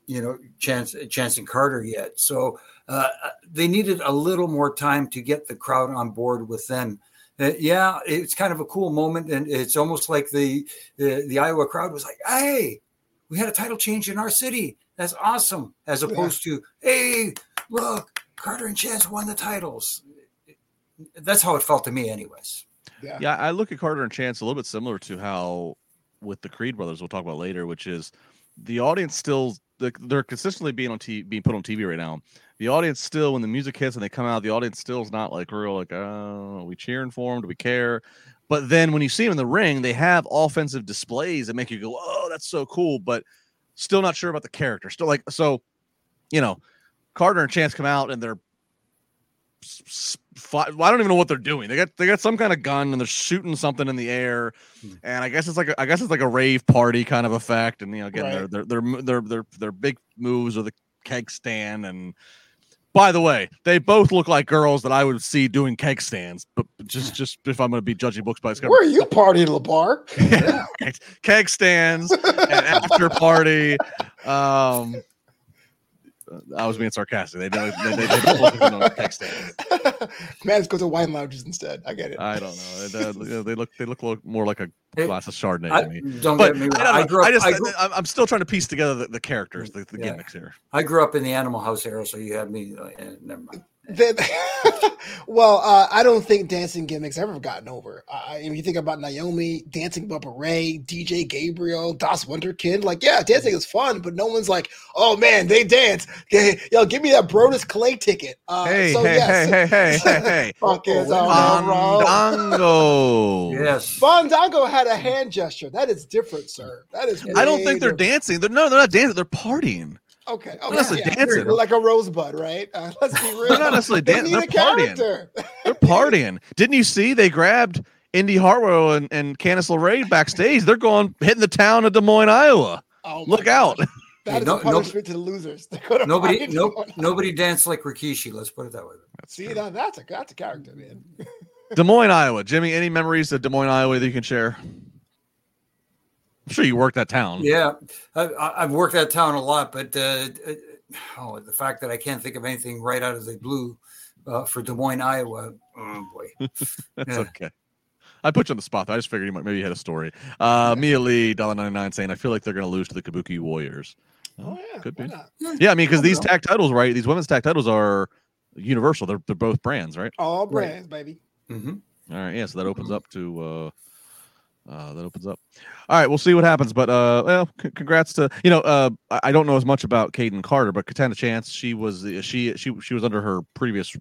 you know, Chance Chance and Carter yet. So uh, they needed a little more time to get the crowd on board with them. Uh, yeah, it's kind of a cool moment, and it's almost like the, the, the Iowa crowd was like, "Hey, we had a title change in our city. That's awesome!" As opposed yeah. to, "Hey, look, Carter and Chance won the titles." That's how it felt to me, anyways. Yeah. yeah, I look at Carter and Chance a little bit similar to how with the Creed brothers we'll talk about later, which is the audience still they're consistently being on TV, being put on TV right now the audience still when the music hits and they come out the audience still is not like real like oh we cheering for them do we care but then when you see them in the ring they have offensive displays that make you go oh that's so cool but still not sure about the character still like so you know carter and chance come out and they're I don't even know what they're doing. They got they got some kind of gun and they're shooting something in the air, hmm. and I guess it's like a, I guess it's like a rave party kind of effect. And you know, again, right. their their their their their big moves or the keg stand and by the way, they both look like girls that I would see doing keg stands. But just, just if I'm going to be judging books by its cover, where are you partying, Labar? keg stands, and after party. Um, I was being sarcastic. They don't. They, they, they don't look like text Man's go to wine lounges instead. I get it. I don't know. They, they look. They look more like a glass of Chardonnay I, to me. Don't but, get me wrong. I, I, grew up, I just. I grew, I'm still trying to piece together the, the characters, the, the yeah. gimmicks here. I grew up in the Animal House era, so you had me. Uh, never mind. well, uh, I don't think dancing gimmicks ever gotten over. Uh, if you think about Naomi, dancing Bubba Ray, DJ Gabriel, Das Wunderkind, like yeah, dancing is fun, but no one's like, oh man, they dance. Yo, give me that Brodus Clay ticket. Uh, hey, so, hey, yes. hey, hey, hey, hey, Fuck is Fandango. yes, Fandango had a hand gesture. That is different, sir. That is. I don't think they're dancing. They're no, they're not dancing. They're partying. Okay. Oh, yeah, yeah. dancing. like a rosebud, right? Uh, let's be real. They're not necessarily dancing. They're partying. They're partying. Didn't you see they grabbed Indi Hartwell and, and Candice LeRae backstage? They're going hitting the town of Des Moines, Iowa. Oh Look out. That is no, a punishment no, to the losers. Nobody, no, nobody danced like Rikishi. Let's put it that way. That's See, that, that's a that's a character, man. Des Moines, Iowa. Jimmy, any memories of Des Moines, Iowa that you can share? I'm sure you worked that town. Yeah, I, have worked that town a lot, but uh, uh, oh, the fact that I can't think of anything right out of the blue uh, for Des Moines, Iowa. Oh boy, that's yeah. okay. I put you on the spot. I just figured you might maybe you had a story. Uh, Mia Lee, dollar ninety nine, saying I feel like they're going to lose to the Kabuki Warriors. Oh yeah, could be. Yeah, I mean because these tag titles, right? These women's tag titles are universal. They're they're both brands, right? All brands, right. baby. Mm-hmm. All right, yeah. So that opens up to uh, uh, that opens up. All right, we'll see what happens. But uh, well, c- congrats to you know. Uh, I don't know as much about Kayden Carter, but Katana Chance, she was she she she was under her previous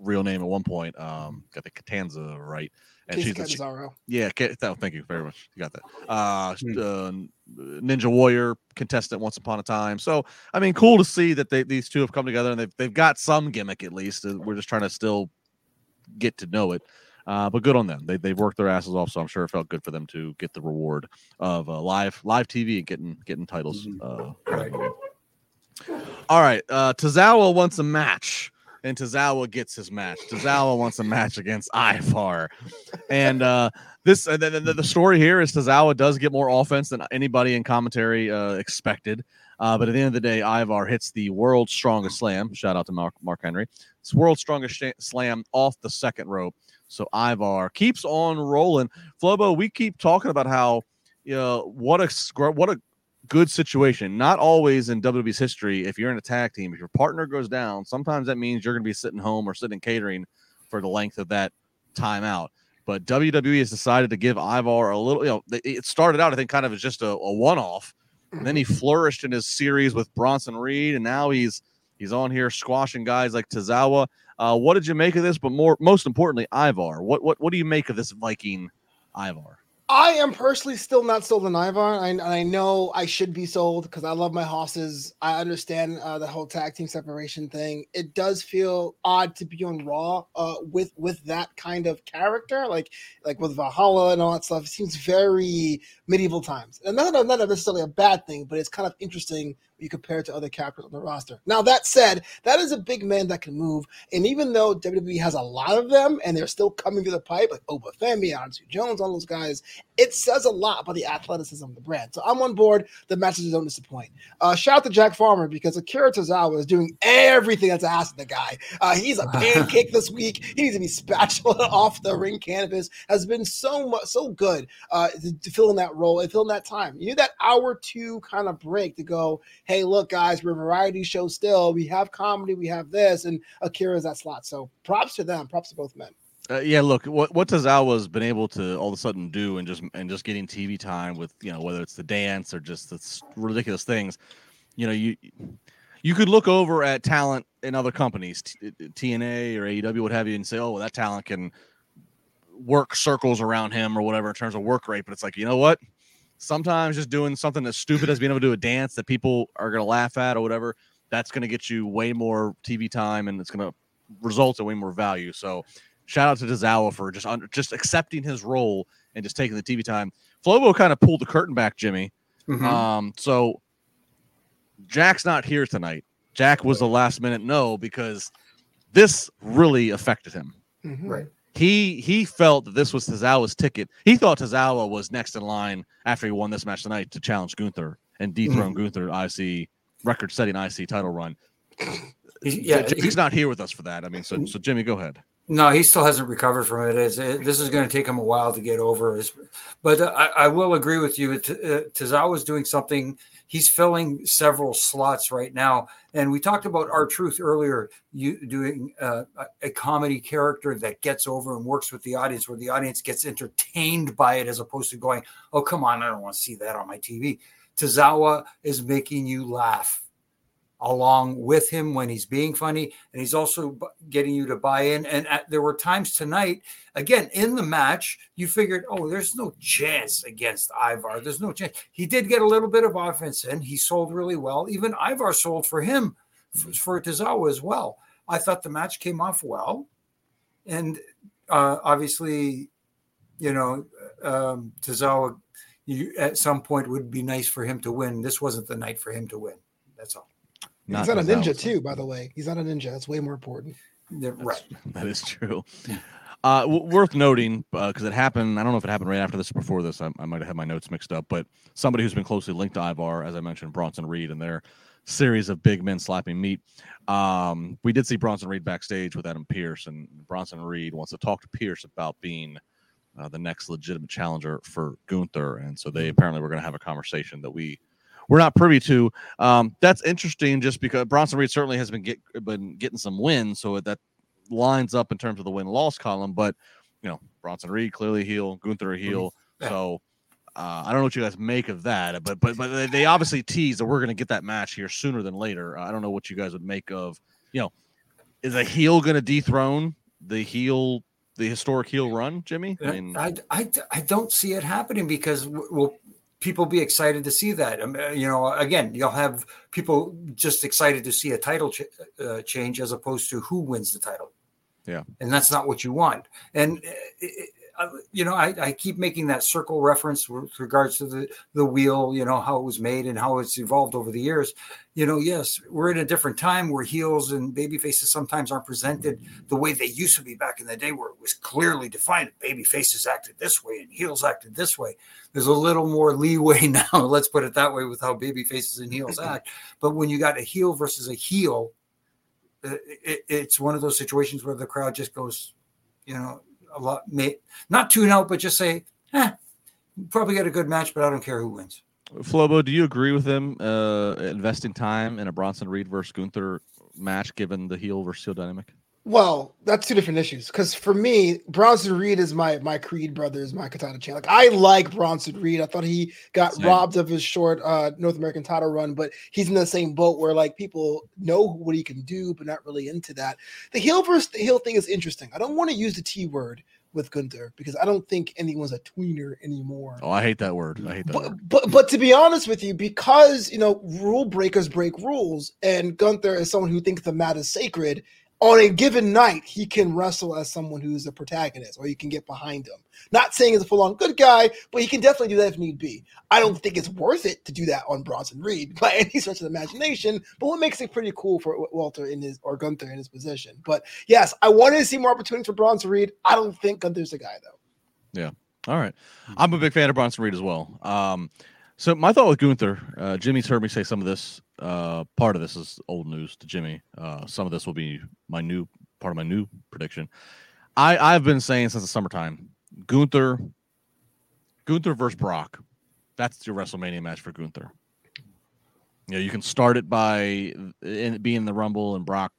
real name at one point. Um, got the Catanza right, and she's she, yeah. Oh, thank you very much. You got that. Uh, mm. Ninja Warrior contestant once upon a time. So I mean, cool to see that they these two have come together and they've they've got some gimmick at least. We're just trying to still get to know it. Uh, but good on them. They they worked their asses off, so I'm sure it felt good for them to get the reward of uh, live live TV and getting getting titles. Mm-hmm. Uh, right. All right, uh, Tozawa wants a match. and Tozawa gets his match. Tozawa wants a match against Ivar, and uh, this the, the, the, story here is Tozawa does get more offense than anybody in commentary uh, expected. Uh, but at the end of the day, Ivar hits the world's strongest slam. Shout out to Mark, Mark Henry. It's world's strongest sh- slam off the second rope. So Ivar keeps on rolling. Flobo, we keep talking about how you know what a what a good situation. Not always in WWE's history. If you're in a tag team, if your partner goes down, sometimes that means you're going to be sitting home or sitting catering for the length of that timeout. But WWE has decided to give Ivar a little. You know, it started out I think kind of as just a, a one-off and then he mm-hmm. flourished in his series with Bronson Reed, and now he's he's on here squashing guys like Tozawa. Uh, what did you make of this? But more, most importantly, Ivar. What what what do you make of this Viking Ivar? I am personally still not sold on Ivar. I, I know I should be sold because I love my horses. I understand uh, the whole tag team separation thing. It does feel odd to be on Raw uh, with with that kind of character, like like with Valhalla and all that stuff. It seems very medieval times, and not, not necessarily a bad thing, but it's kind of interesting you compare it to other characters on the roster. Now, that said, that is a big man that can move. And even though WWE has a lot of them and they're still coming through the pipe, like Oba Femi, Ansu Jones, all those guys, it says a lot about the athleticism of the brand. So I'm on board. The matches don't disappoint. Uh, shout out to Jack Farmer because Akira Tozawa is doing everything that's asked of the guy. Uh, he's a pancake this week. He needs to be spatula off the ring canvas. Has been so much so good uh, to, to fill in that role and fill in that time. You need that hour two kind of break to go, hey, look, guys, we're a variety show still. We have comedy, we have this, and Akira's that slot. So props to them. Props to both men. Uh, yeah, look, what what Tozawa's been able to all of a sudden do, and just and just getting TV time with you know whether it's the dance or just the ridiculous things, you know you you could look over at talent in other companies, TNA or AEW, what have you, and say, oh, well, that talent can work circles around him or whatever in terms of work rate. But it's like, you know what? Sometimes just doing something as stupid as being able to do a dance that people are going to laugh at or whatever, that's going to get you way more TV time and it's going to result in way more value. So shout out to Tozawa for just under, just accepting his role and just taking the TV time. Flobo kind of pulled the curtain back, Jimmy. Mm-hmm. Um, so Jack's not here tonight. Jack was the last minute no because this really affected him. Mm-hmm. Right he he felt that this was Tozawa's ticket. He thought Tozawa was next in line after he won this match tonight to challenge Gunther and dethrone mm-hmm. Gunther IC record-setting IC title run. yeah, he's not here with us for that. I mean, so so Jimmy, go ahead. No, he still hasn't recovered from it. It's, it this is going to take him a while to get over. but uh, I, I, will agree with you. Uh, Tozawa's doing something he's filling several slots right now. And we talked about R-Truth earlier, you doing uh, a comedy character that gets over and works with the audience, where the audience gets entertained by it as opposed to going, "Oh, come on, I don't want to see that on my TV." Tozawa is making you laugh along with him when he's being funny and he's also getting you to buy in and at, there were times tonight again in the match you figured oh there's no chance against Ivar. There's no chance. He did get a little bit of offense in. He sold really well. Even Ivar sold for him for, for Tozawa as well. I thought the match came off well and uh, obviously you know um, Tozawa you, at some point would be nice for him to win. This wasn't the night for him to win. That's all He's not a ninja too, by the way. He's not a ninja. That's way more important. Yeah, right. That is true. Uh, w- worth noting because uh, it happened. I don't know if it happened right after this or before this. I, I might have had my notes mixed up, but somebody who's been closely linked to Ivar, as I mentioned, Bronson Reed, and their series of big men slapping meat. Um, we did see Bronson Reed backstage with Adam Pearce, and Bronson Reed wants to talk to Pearce about being uh, the next legitimate challenger for Gunther, and so they mm-hmm. apparently were going to have a conversation that we we're not privy to. Um, that's interesting, just because Bronson Reed certainly has been get been getting some wins, so that lines up in terms of the win loss column. But you know, Bronson Reed clearly heel, Gunther a heel, mm-hmm. so. Uh, I don't know what you guys make of that, but but but they obviously tease that we're going to get that match here sooner than later. I don't know what you guys would make of, you know, is a heel going to dethrone the heel, the historic heel run, Jimmy? I, mean, I, I, I don't see it happening because we'll people be excited to see that. Um, you know, again, you'll have people just excited to see a title ch- uh, change as opposed to who wins the title. Yeah, and that's not what you want. And uh, you know, I, I, keep making that circle reference with regards to the the wheel, you know, how it was made and how it's evolved over the years. You know, yes, we're in a different time where heels and baby faces sometimes aren't presented the way they used to be back in the day, where it was clearly defined. Baby faces acted this way and heels acted this way. There's a little more leeway now, let's put it that way, with how baby faces and heels act. But when you got a heel versus a heel, uh, it, it's one of those situations where the crowd just goes, you know, a lot, may, not tune out, but just say, eh, probably get a good match, but I don't care who wins. Flobo, do you agree with him uh, investing time in a Bronson Reed versus Gunther match, given the heel versus heel dynamic? Well, that's two different issues. Because for me, Bronson Reed is my my Creed brother, is my Katana chain. Like I like Bronson Reed. I thought he got same. robbed of his short uh, North American title run, but he's in the same boat where like people know what he can do, but not really into that. The heel versus the heel thing is interesting. I don't want to use the T word with Gunther because I don't think anyone's a tweener anymore. Oh, I hate that word. I hate that. But, word. but but to be honest with you, because you know rule breakers break rules, and Gunther is someone who thinks the mat is sacred on a given night, he can wrestle as someone who's a protagonist, or you can get behind him. Not saying he's a full on good guy, but he can definitely do that if need be. I don't think it's worth it to do that on Bronson Reed by any stretch of the imagination, but what makes it pretty cool for Walter in his or Gunther in his position. But yes, I wanted to see more opportunities for Bronson Reed. I don't think Gunther's the guy though. Yeah. All right. I'm a big fan of Bronson Reed as well. Um, so my thought with Gunther, uh, Jimmy's heard me say some of this. Uh, part of this is old news to Jimmy. Uh, some of this will be my new part of my new prediction. I I've been saying since the summertime, Gunther, Gunther versus Brock. That's your WrestleMania match for Gunther. You know, you can start it by in, being the Rumble and Brock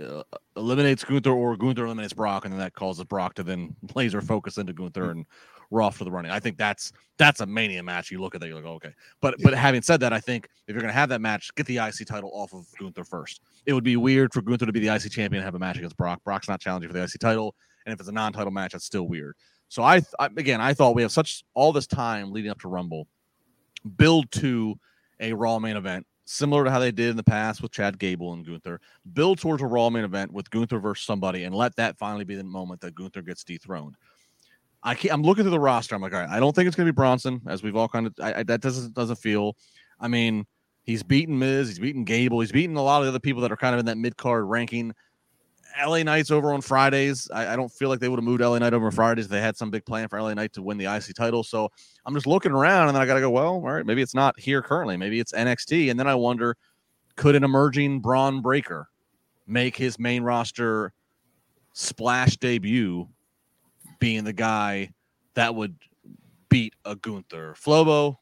uh, eliminates Gunther or Gunther eliminates Brock, and then that causes Brock to then laser focus into Gunther and we're off to the running. I think that's that's a mania match. You look at that, you're like, okay. But but having said that, I think if you're gonna have that match, get the IC title off of Gunther first. It would be weird for Gunther to be the IC champion and have a match against Brock. Brock's not challenging for the IC title, and if it's a non-title match, that's still weird. So I, I again, I thought we have such all this time leading up to Rumble, build to a Raw main event similar to how they did in the past with Chad Gable and Gunther. Build towards a Raw main event with Gunther versus somebody, and let that finally be the moment that Gunther gets dethroned. I can't, I'm looking through the roster. I'm like, all right, I don't think it's going to be Bronson, as we've all kind of I, I, that doesn't doesn't feel. I mean, he's beaten Miz, he's beaten Gable, he's beaten a lot of the other people that are kind of in that mid card ranking. LA Knight's over on Fridays. I, I don't feel like they would have moved LA Knight over Fridays if they had some big plan for LA Knight to win the IC title. So I'm just looking around and then I got to go, well, all right, maybe it's not here currently. Maybe it's NXT. And then I wonder, could an emerging Bron Breakker make his main roster splash debut being the guy that would beat a Gunther. Flobo.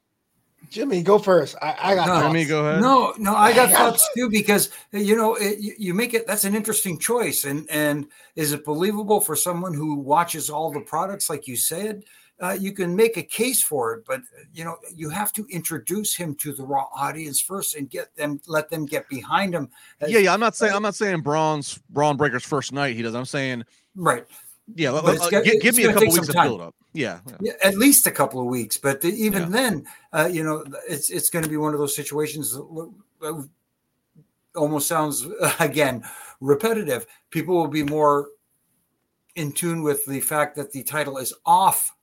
Jimmy, go first. I, I got no, Jimmy, go ahead. No, no, I got thoughts too because you know it, you make it. That's an interesting choice, and and is it believable for someone who watches all the products, like you said? Uh, you can make a case for it, but you know you have to introduce him to the raw audience first and get them, let them get behind him. yeah, yeah. I'm not saying I'm not saying Bron's Bron Breakker's first night. He does. I'm saying right. Yeah, uh, give, give me a couple weeks of build up. Yeah, yeah, yeah, at least a couple of weeks. But the, even yeah. then, uh, you know, it's it's going to be one of those situations that almost sounds again repetitive. People will be more in tune with the fact that the title is off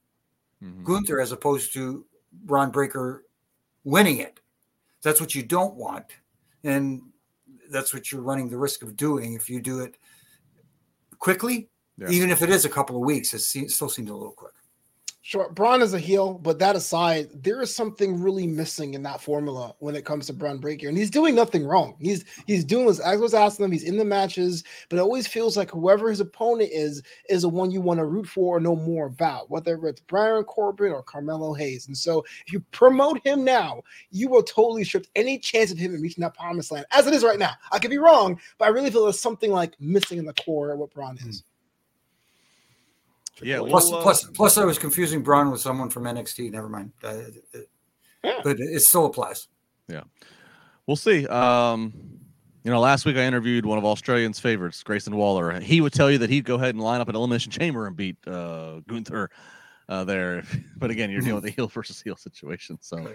mm-hmm. Gunther as opposed to Bron Breakker winning it. That's what you don't want, and that's what you're running the risk of doing if you do it quickly yeah. Even if it is a couple of weeks, it still seems a little quick. Sure, Bron is a heel, but that aside, there is something really missing in that formula when it comes to Bron Breakker, and he's doing nothing wrong. He's he's doing as I was asking him. He's in the matches, but it always feels like whoever his opponent is is the one you want to root for or know more about, whether it's Baron Corbin or Carmelo Hayes. And so, if you promote him now, you will totally strip any chance of him reaching that promised land. As it is right now, I could be wrong, but I really feel there's something like missing in the core of what Bron is. Mm-hmm. Yeah. Plus, we'll, uh, plus, plus, I was confusing Bron with someone from NXT. Never mind. Uh, yeah. But it still applies. Yeah. We'll see. Um, you know, last week I interviewed one of Australians' favorites, Grayson Waller. He would tell you that he'd go ahead and line up an elimination chamber and beat uh, Gunther uh, there. But again, you're dealing with a heel versus heel situation, so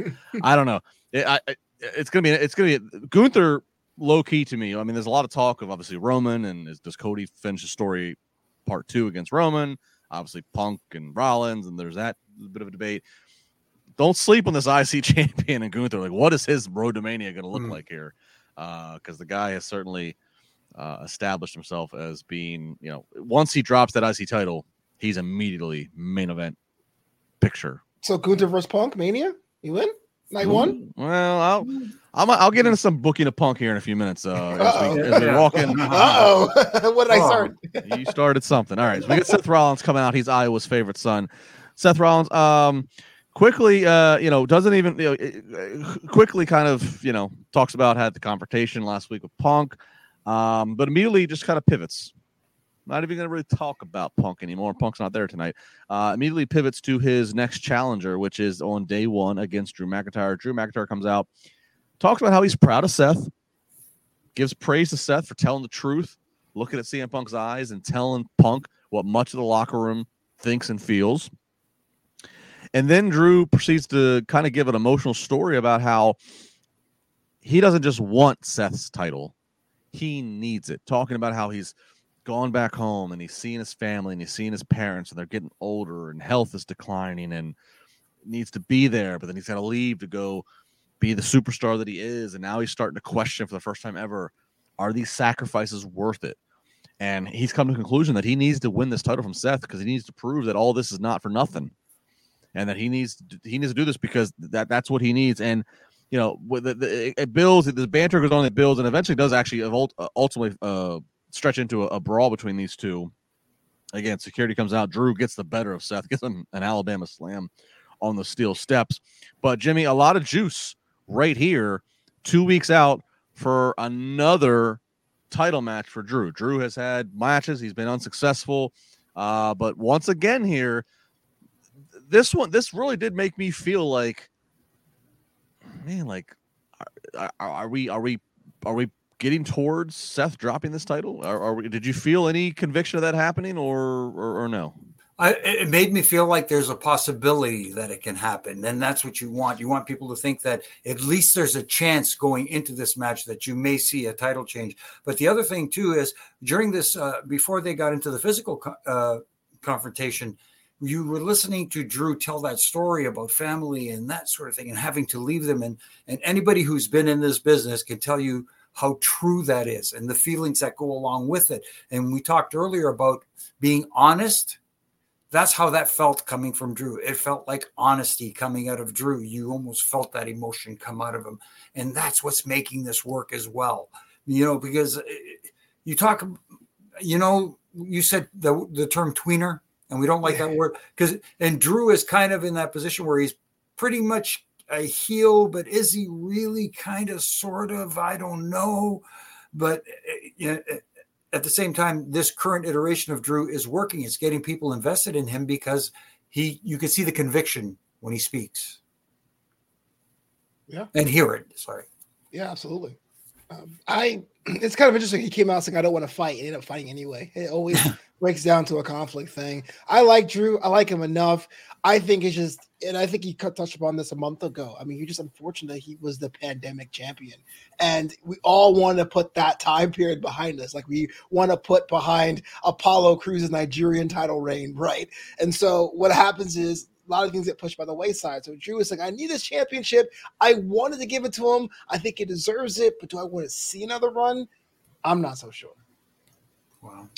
I don't know. It, I, it's gonna be it's gonna be Gunther low key to me. I mean, there's a lot of talk of obviously Roman and is, does Cody finish the story part two against Roman? Obviously Punk and Rollins, and there's that bit of a debate. Don't sleep on this IC champion and Gunther. Like, what is his road to Mania going to look mm. like here? Because uh, the guy has certainly uh, established himself as being, you know, once he drops that IC title, he's immediately main event picture. So Gunther versus Punk Mania, you win night one. Well, I'll I'll, I'll get into some booking of Punk here in a few minutes. Uh, as, we, as we walk in. Uh oh, what did I start? you started something. All right, so we got Seth Rollins coming out. He's Iowa's favorite son. Seth Rollins, um, quickly, uh, you know, doesn't even you know, quickly kind of you know talks about had the confrontation last week with Punk, um, but immediately just kind of pivots not even going to really talk about Punk anymore. Punk's not there tonight. Uh, immediately pivots to his next challenger, which is on day one against Drew McIntyre. Drew McIntyre comes out, talks about how he's proud of Seth, gives praise to Seth for telling the truth, looking at CM Punk's eyes and telling Punk what much of the locker room thinks and feels. And then Drew proceeds to kind of give an emotional story about how he doesn't just want Seth's title, he needs it. Talking about how he's gone back home and he's seeing his family and he's seeing his parents and they're getting older and health is declining and needs to be there, but then he's got to leave to go be the superstar that he is. And now he's starting to question for the first time ever are these sacrifices worth it? And he's come to the conclusion that he needs to win this title from Seth because he needs to prove that all this is not for nothing, and that he needs to, he needs to do this because that that's what he needs. And you know, the, the, it builds the banter goes on, it builds, and eventually does actually ultimately uh, stretch into a, a, brawl between these two. Again, security comes out. Drew gets the better of Seth, gets him an Alabama slam on the steel steps. But Jimmy, a lot of juice right here, two weeks out for another title match for Drew. Drew has had matches, he's been unsuccessful. Uh, but once again, here, this one, this really did make me feel like, man, like, are, are we, are we, are we getting towards Seth dropping this title? Or, or did you feel any conviction of that happening, or or, or no? I, it made me feel like there's a possibility that it can happen, and that's what you want. You want people to think that at least there's a chance going into this match that you may see a title change. But the other thing too is during this, uh, before they got into the physical uh, confrontation, you were listening to Drew tell that story about family and that sort of thing, and having to leave them. And and anybody who's been in this business can tell you how true that is and the feelings that go along with it. And we talked earlier about being honest. That's how that felt coming from Drew. It felt like honesty coming out of Drew. You almost felt that emotion come out of him. And that's what's making this work as well. You know, because eh, you talk, you know, you said the, the term tweener, and we don't like that word because, and Drew is kind of in that position where he's pretty much a heel, but is he really kind of sort of? I don't know. But uh, at the same time, this current iteration of Drew is working. It's getting people invested in him because he you can see the conviction when he speaks. Yeah. And hear it. Sorry. Yeah, absolutely. Um, I it's kind of interesting. He came out saying I don't want to fight. He ended up fighting anyway. It always breaks down to a conflict thing. I like Drew. I like him enough. I think it's just, and I think he touched upon this a month ago. I mean, he just unfortunate that he was the pandemic champion, and we all want to put that time period behind us. Like we want to put behind Apollo Crews's Nigerian title reign, right? And so what happens is a lot of things get pushed by the wayside. So Drew is like, I need this championship. I wanted to give it to him. I think he deserves it, but do I want to see another run? I'm not so sure. Wow.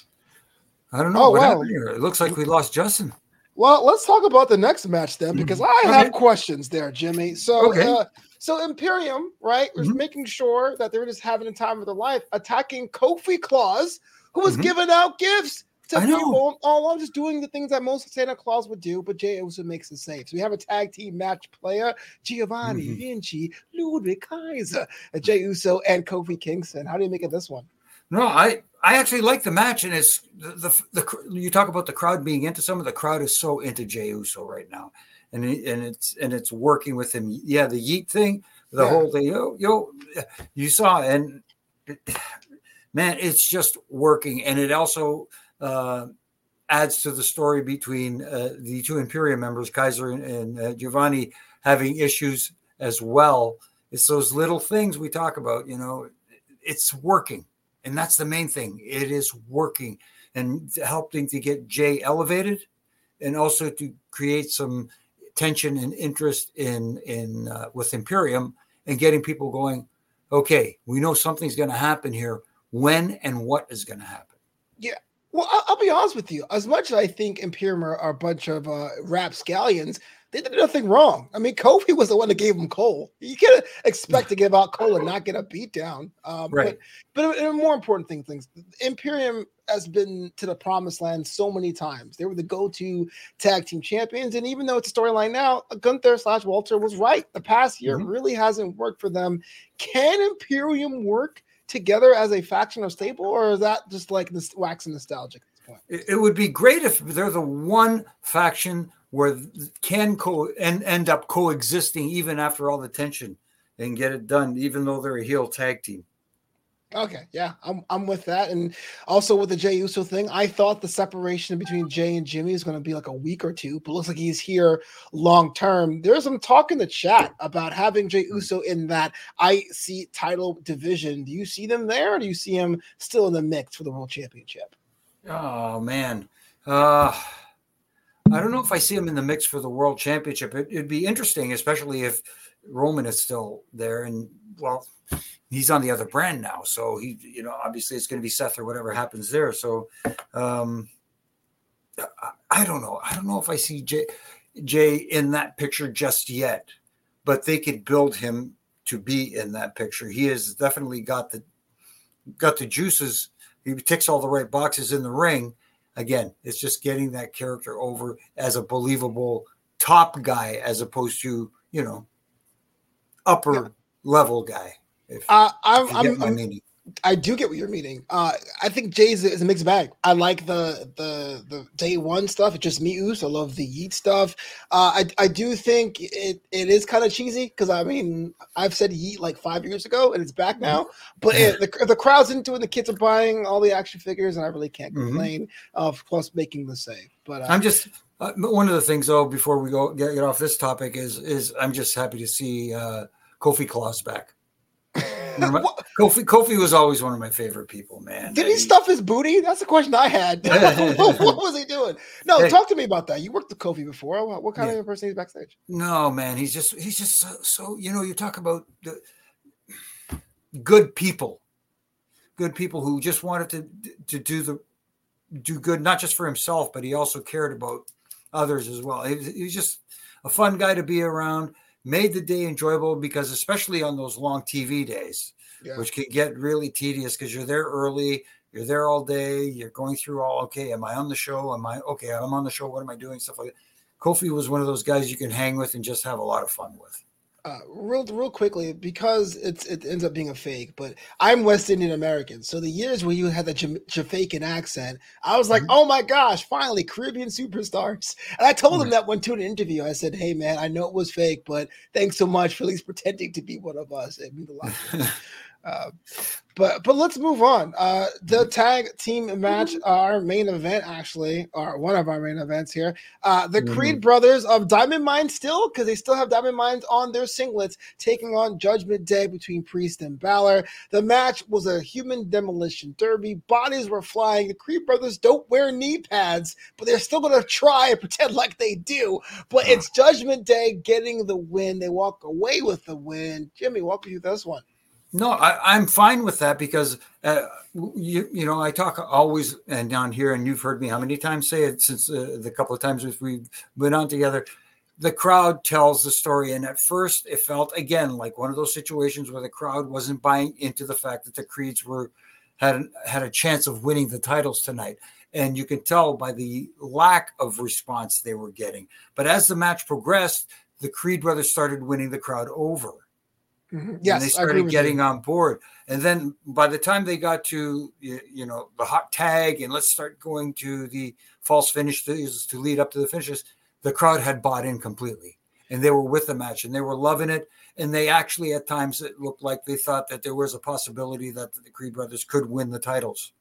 I don't know oh, what happened here. It looks like we lost Justin. Well, let's talk about the next match then, because mm-hmm. I have okay. questions there, Jimmy. So, okay. uh, so Imperium, right, was mm-hmm. making sure that they were just having a time of their life, attacking Kofi Claus, who was mm-hmm. giving out gifts to people all along, just doing the things that most Santa Claus would do. But Jey Uso makes it safe. So we have a tag team match player: Giovanni mm-hmm. Vinci, Ludwig Kaiser, Jey Uso, and Kofi Kingston. How do you make it this one? No, I I actually like the match, and it's the, the, the you talk about the crowd being into some of the crowd is so into Jey Uso right now, and and it's and it's working with him. Yeah, the Yeet thing, the yeah. whole thing. Yo, yo, you saw, and man, it's just working, and it also uh, adds to the story between uh, the two Imperium members, Kaiser and, and uh, Giovanni, having issues as well. It's those little things we talk about. You know, it's working and that's the main thing. It is working and helping to get Jey elevated and also to create some tension and interest in in uh, with Imperium and getting people going. Okay, we know something's going to happen here. When and what is going to happen? Yeah. Well, I'll, be honest with you. As much as I think Imperium are, are a bunch of uh, rapscallions, they did nothing wrong. I mean, Kofi was the one that gave him coal. You can't expect to give out coal and not get a beat down. Um, right. But, but a more important thing, things Imperium has been to the promised land so many times. They were the go-to tag team champions, and even though it's a storyline now, Gunther slash Walter was right. The past year mm-hmm. really hasn't worked for them. Can Imperium work together as a faction or stable, or is that just like this waxing nostalgic? It would be great if they're the one faction where can co and end up coexisting even after all the tension and get it done, even though they're a heel tag team. Okay, yeah, I'm I'm with that, and also with the Jey Uso thing, I thought the separation between Jey and Jimmy is going to be like a week or two, but looks like he's here long term. There's some talk in the chat about having Jey hmm. Uso in that IC title division. Do you see them there, or do you see him still in the mix for the World Championship? Oh man, uh, I don't know if I see him in the mix for the World Championship. It, would be interesting, especially if Roman is still there, and well he's on the other brand now. So he, you know, obviously it's going to be Seth or whatever happens there. So um, I, I don't know. I don't know if I see Jay, Jey in that picture just yet, but they could build him to be in that picture. He has definitely got the got the juices. He ticks all the right boxes in the ring. Again, it's just getting that character over as a believable top guy as opposed to, you know, upper yeah. level guy. If, uh, I'm, if I'm, I'm I do get what you're meaning. Uh, I think Jey's is a mixed bag. I like the the the day one stuff. It's just me. I love the Yeet stuff. Uh, I I do think it it is kind of cheesy because I mean I've said Yeet like five years ago and it's back mm-hmm. now. But it, the the crowd's into it. The kids are buying all the action figures, and I really can't mm-hmm. complain. Mm-hmm. Of plus making the save. But uh, I'm just uh, one of the things though before we go get, get off this topic is is I'm just happy to see uh, Kofi Claus back. Kofi Kofi was always one of my favorite people, man. Did he, he stuff his booty? That's the question I had. what, what, was he doing? No, hey, talk to me about that. You worked with Kofi before. What, what kind yeah. of person is backstage? No, man, he's just he's just so, so you know. You talk about the good people, good people who just wanted to to do the do good, not just for himself, but he also cared about others as well. He, he was just a fun guy to be around made the day enjoyable because especially on those long TV days, yeah. which can get really tedious because you're there early, you're there all day, you're going through all okay, am I on the show? Am I okay? I'm on the show. What am I doing? Stuff like that. Kofi was one of those guys you can hang with and just have a lot of fun with uh, real real quickly because it's it ends up being a fake, but I'm West Indian American. So the years where you had the Jamaican accent, I was like, mm-hmm. oh my gosh, finally Caribbean superstars. And I told mm-hmm. him that one to an interview. I said, hey man, I know it was fake, but thanks so much for at least pretending to be one of us. It means a lot. Uh, but but let's move on. Uh, the tag team match, our main event, actually, or one of our main events here. Uh, the mm-hmm. Creed brothers of Diamond Mine still, because they still have Diamond Mines on their singlets, taking on Judgment Day between Priest and Balor. The match was a human demolition derby. Bodies were flying. The Creed brothers don't wear knee pads, but they're still going to try and pretend like they do. But it's Judgment Day getting the win. They walk away with the win. Jimmy, walk me through this one. No, I, am fine with that because uh, you you know I talk always and down here, and you've heard me how many times say it since uh, the couple of times we've been on together. The crowd tells the story, and at first it felt again like one of those situations where the crowd wasn't buying into the fact that the Creeds were had had a chance of winning the titles tonight, and you can tell by the lack of response they were getting. But as the match progressed, the Creed brothers started winning the crowd over Mm-hmm. Yes, and they started getting you. on board. And then by the time they got to you, you, know the hot tag and let's start going to the false finishes to lead up to the finishes, the crowd had bought in completely, and they were with the match and they were loving it. And they actually at times it looked like they thought that there was a possibility that the Creed brothers could win the titles.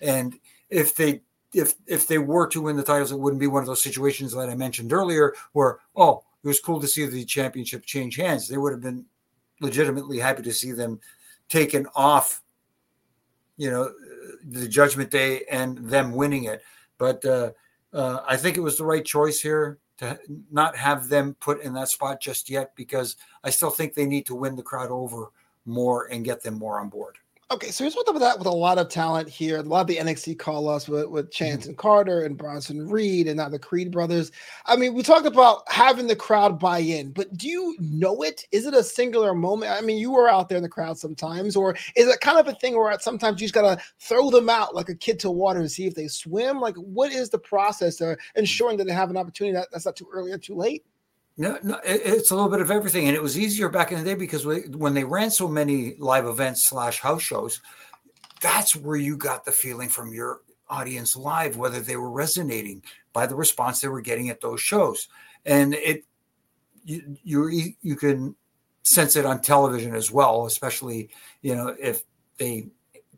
And if they if if they were to win the titles, it wouldn't be one of those situations that I mentioned earlier where oh it was cool to see the championship change hands. They would have been legitimately happy to see them taken off, you know, the Judgment Day and them winning it. But uh, uh, I think it was the right choice here to not have them put in that spot just yet because I still think they need to win the crowd over more and get them more on board. Okay, so here's what about that with a lot of talent here. A lot of the NXT call us with, with Chance mm-hmm. and Carter and Bronson Reed and now the Creed brothers. I mean, we talked about having the crowd buy in, but do you know it? Is it a singular moment? I mean, you were out there in the crowd sometimes, or is it kind of a thing where sometimes you just gotta throw them out like a kid to water and see if they swim? Like, what is the process of ensuring that they have an opportunity that, that's not too early or too late? No, no, it's a little bit of everything, and it was easier back in the day because we, when they ran so many live events slash house shows, that's where you got the feeling from your audience live whether they were resonating by the response they were getting at those shows, and it you you you can sense it on television as well, especially you know if they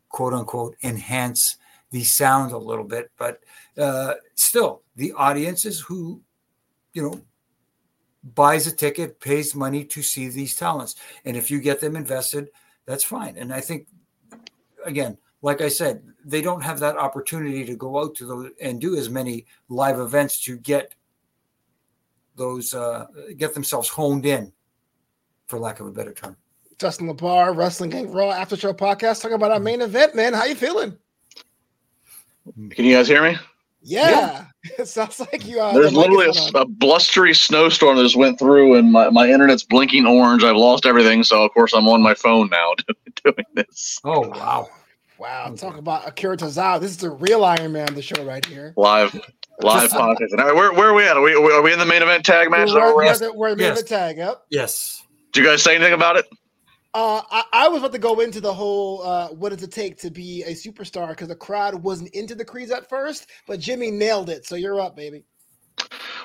quote unquote enhance the sound a little bit, but uh, still the audiences who you know buys a ticket, pays money to see these talents. And if you get them invested, that's fine. And I think, again, like I said, they don't have that opportunity to go out to the and do as many live events to get those uh, get themselves honed in, for lack of a better term. Justin LaBar, Wrestling Inc. Raw After Show podcast, talking about our main event, man. How you feeling? Can you guys hear me? Yeah. yeah. It sounds like you are. There's literally a, a, blustery snowstorm that just went through, and my, my internet's blinking orange. I've lost everything. So, of course, I'm on my phone now doing this. Oh, wow. Wow. Talk about Akira Tozawa. This is the real Iron Man, the show right here. Live. Live uh, podcast. All right, where, where are we at? Are we, are we in the main event tag match? We're, we're, we're in the main event tag, yep. Yes. Did you guys say anything about it? Uh, I, I, was about to go into the whole uh, what does it take to be a superstar because the crowd wasn't into the Creeds at first, but Jimmy nailed it. So you're up, baby.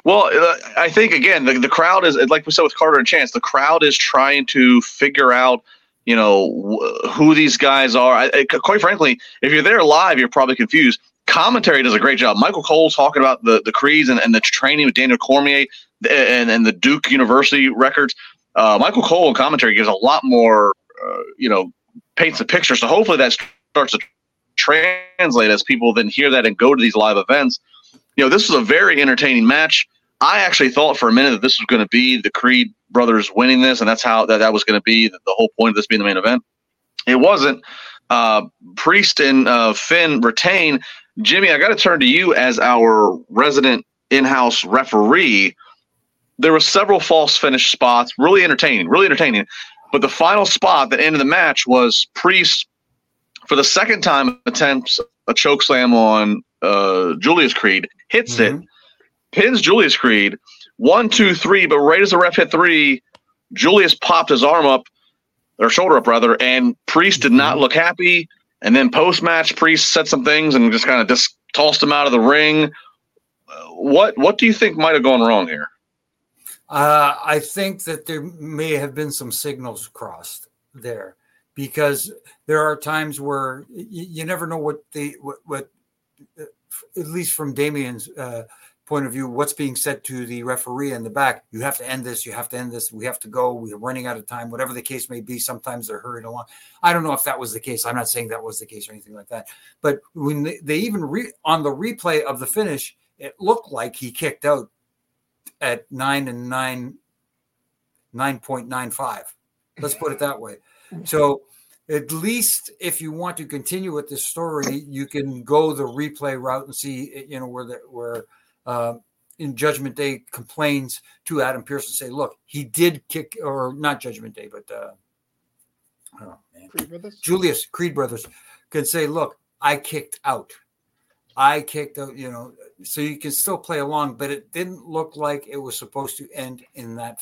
Well, uh, I think again the, the crowd is like we said with Carter and Chance. The crowd is trying to figure out, you know, who these guys are. I, I, quite frankly, if you're there live, you're probably confused. Commentary does a great job. Michael Cole's talking about the the Creeds and, and the training with Daniel Cormier and, and the Duke University records uh, Michael Cole in commentary gives a lot more, uh, you know, paints a picture. So hopefully that starts to translate as people then hear that and go to these live events. You know, this was a very entertaining match. I actually thought for a minute that this was going to be the Creed brothers winning this, and that's how that, that was going to be the, the whole point of this being the main event. It wasn't. Uh, Priest and uh, Finn retain. Jimmy, I got to turn to you as our resident in-house referee there were several false finish spots, really entertaining, really entertaining. But the final spot that ended the match was Priest, for the second time, attempts a choke slam on uh, Julius Creed, hits mm-hmm. it, pins Julius Creed, one, two, three. But right as the ref hit three, Julius popped his arm up, or shoulder up rather, and Priest did not mm-hmm. look happy. And then post match, Priest said some things and just kind of just tossed him out of the ring. What what do you think might have gone wrong here? Uh, I think that there may have been some signals crossed there because there are times where you, you never know what the what, what, uh, at least from Damian's uh, point of view, what's being said to the referee in the back. You have to end this. You have to end this. We have to go. We are running out of time. Whatever the case may be. Sometimes they're hurried along. I don't know if that was the case. I'm not saying that was the case or anything like that. But when they, they even re, on the replay of the finish, it looked like he kicked out at nine and nine, 9.95. Let's put it that way. So at least if you want to continue with this story, you can go the replay route and see, you know, where the, where uh, in Judgment Day complains to Adam Pearce and say, look, he did kick, or not Judgment Day, but uh, oh man, Creed Brothers, Julius Creed Brothers can say, look, I kicked out. I kicked out, you know, so you can still play along, but it didn't look like it was supposed to end in that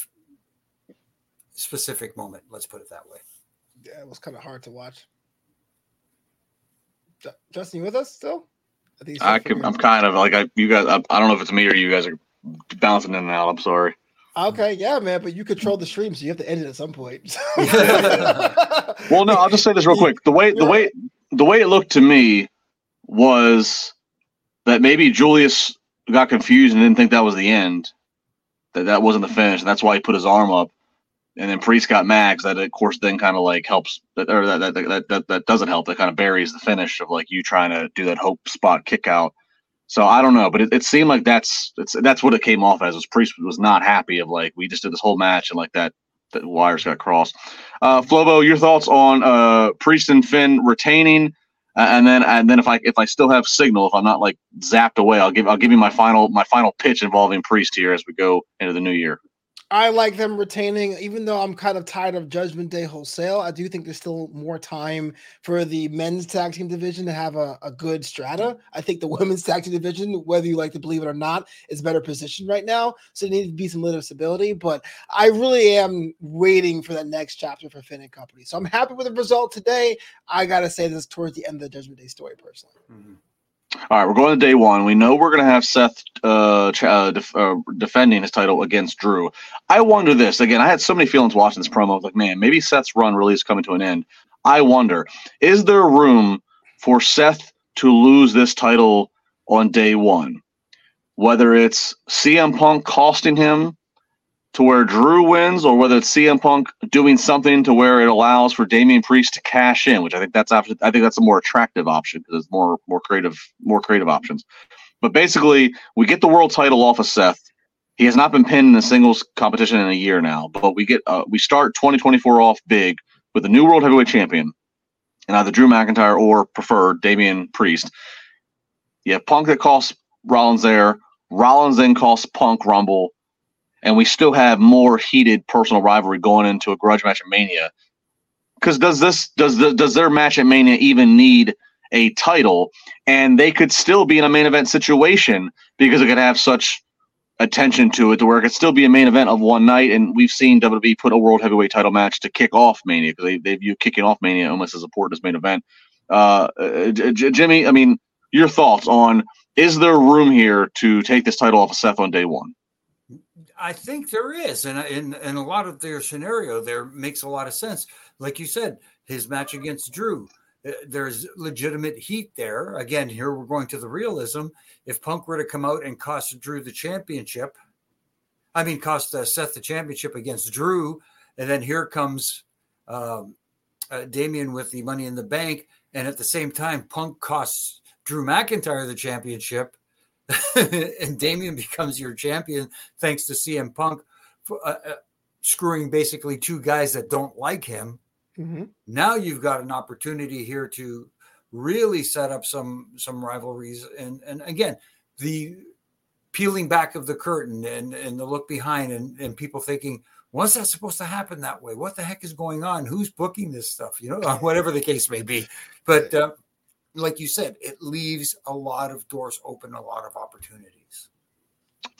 specific moment. Let's put it that way. Yeah, it was kind of hard to watch. Justin, you with us still? I, I could, I'm kind of like I, you guys. I, I don't know if it's me or you guys are bouncing in and out. I'm sorry. Okay, yeah, man, but you control the stream, so you have to end it at some point. well, no, I'll just say this real quick. The way the way the way it looked to me was that maybe Julius got confused and didn't think that was the end, that that wasn't the finish, and that's why he put his arm up. And then Priest got Max. That of course then kind of like helps, or that that, that that that doesn't help. That kind of buries the finish of like you trying to do that hope spot kick out. So I don't know, but it, it seemed like that's that's what it came off as. Was Priest was not happy of like we just did this whole match and like that the wires got crossed. Uh, Flobo, your thoughts on uh, Priest and Finn retaining, and then and then if I if I still have signal, if I'm not like zapped away, I'll give I'll give you my final my final pitch involving Priest here as we go into the new year. I like them retaining, even though I'm kind of tired of Judgment Day wholesale. I do think there's still more time for the men's tag team division to have a, a good strata. I think the women's tag team division, whether you like to believe it or not, is better positioned right now. So there needs to be some little stability. But I really am waiting for that next chapter for Finn and Company. So I'm happy with the result today. I gotta say this towards the end of the Judgment Day story, personally. Mm-hmm. All right, we're going to day one. We know we're going to have Seth uh, uh, def- uh, defending his title against Drew. I wonder this again. I had so many feelings watching this promo. Like, man, maybe Seth's run really is coming to an end. I wonder, is there room for Seth to lose this title on day one? Whether it's CM Punk costing him to where Drew wins, or whether it's CM Punk doing something to where it allows for Damian Priest to cash in, which I think that's option. I think that's a more attractive option because it's more more creative more creative options. But basically, we get the world title off of Seth. He has not been pinned in a singles competition in a year now, but we get uh, we start 2024 off big with a new world heavyweight champion, and either Drew McIntyre or preferred Damian Priest. You have Punk that costs Rollins there. Rollins then costs Punk Rumble and we still have more heated personal rivalry going into a grudge match at Mania. Because does this does the does their match at Mania even need a title? And they could still be in a main event situation because it could have such attention to it to where it could still be a main event of one night. And we've seen WWE put a world heavyweight title match to kick off Mania because they, they view kicking off Mania almost as important as main event. Uh, uh J- Jimmy, I mean, your thoughts on is there room here to take this title off of Seth on day one? I think there is, and in a lot of their scenario there makes a lot of sense. Like you said, his match against Drew, uh, there's legitimate heat there. Again, here we're going to the realism. If Punk were to come out and cost Drew the championship, I mean, cost uh, Seth the championship against Drew, and then here comes um, uh, Damian with the Money in the Bank, and at the same time, Punk costs Drew McIntyre the championship and Damian becomes your champion thanks to CM Punk for, uh, uh, screwing basically two guys that don't like him. Mm-hmm. Now you've got an opportunity here to really set up some some rivalries and and again the peeling back of the curtain and and the look behind and and people thinking what's that supposed to happen that way what the heck is going on who's booking this stuff you know whatever the case may be but uh, like you said, it leaves a lot of doors open, a lot of opportunities.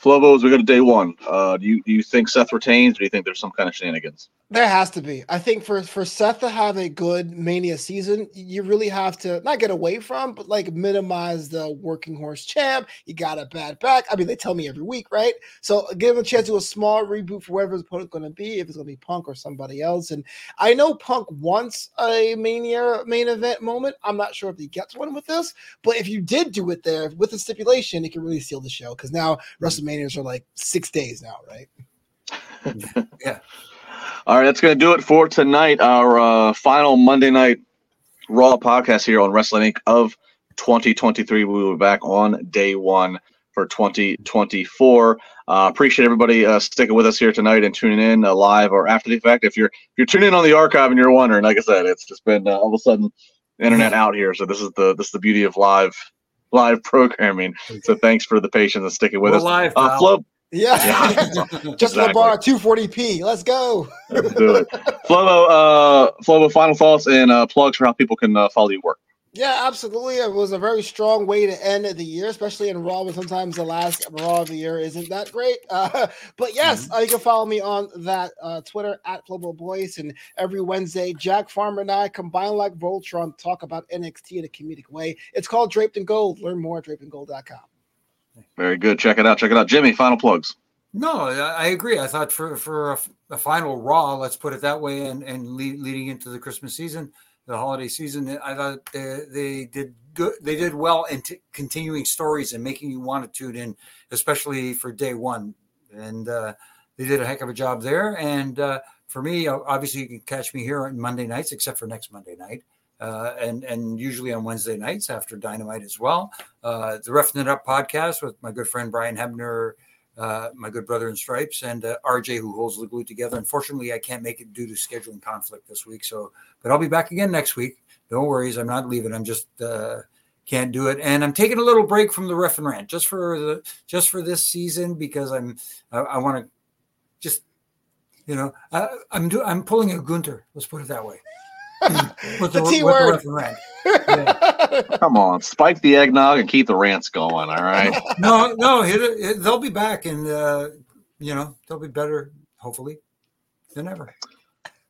Flobo, as we go to day one, uh, do you do you think Seth retains? Or do you think there's some kind of shenanigans? There has to be. I think for for Seth to have a good Mania season, you really have to not get away from, but like minimize the working horse champ. You got a bad back. I mean, they tell me every week, right? So give him a chance to do a small reboot for whatever his opponent's going to be, if it's going to be Punk or somebody else. And I know Punk wants a Mania main event moment. I'm not sure if he gets one with this, but if you did do it there with the stipulation, it can really seal the show because now mm-hmm. WrestleManias are like six days now, right? yeah. All right, that's going to do it for tonight. Our uh, final Monday night Raw podcast here on Wrestling Inc. of 2023. We will be back on day one for 2024. Uh, appreciate everybody uh, sticking with us here tonight and tuning in uh, live or after the fact. If you're if you're tuning in on the archive and you're wondering, like I said, it's just been uh, all of a sudden internet out here. So this is the this is the beauty of live live programming. So thanks for the patience and sticking with We're us. Live, uh, Flo, yeah. yeah. Just exactly. bar 240p. Let's go. Let's do it. Flobo, uh, Flobo, final thoughts and uh, plugs for how people can uh, follow your work. Yeah, absolutely. It was a very strong way to end the year, especially in Raw, when sometimes the last Raw of the year isn't that great. Uh, but yes, mm-hmm. uh, you can follow me on that uh, Twitter at Flobo Boyce. And every Wednesday, Jack Farmer and I combine like Voltron talk about NXT in a comedic way. It's called Draped in Gold. Learn more at drapedingold.com. Very good. Check it out. Check it out. Jimmy, final plugs. No, I agree. I thought for for a, a final Raw, let's put it that way, and and lead, leading into the Christmas season, the holiday season, I thought they, they did good. They did well in t- continuing stories and making you want to tune in, especially for day one. And uh, they did a heck of a job there. And uh, for me, obviously, you can catch me here on Monday nights, except for next Monday night uh, and and usually on Wednesday nights after Dynamite as well. Uh, the Roughing It Up podcast with my good friend Brian Hebner, uh, my good brother in stripes, and uh, RJ who holds the glue together. Unfortunately, I can't make it due to scheduling conflict this week. So, but I'll be back again next week. No worries, I'm not leaving. I'm just uh, can't do it, and I'm taking a little break from the ref and rant just for the just for this season because I'm I, I want to just you know I, I'm do I'm pulling a Gunther. Let's put it that way. With the, the T word. Yeah. Come on, spike the eggnog and keep the rants going. All right. no, no, it, it, they'll be back, and uh, you know they'll be better, hopefully, than ever.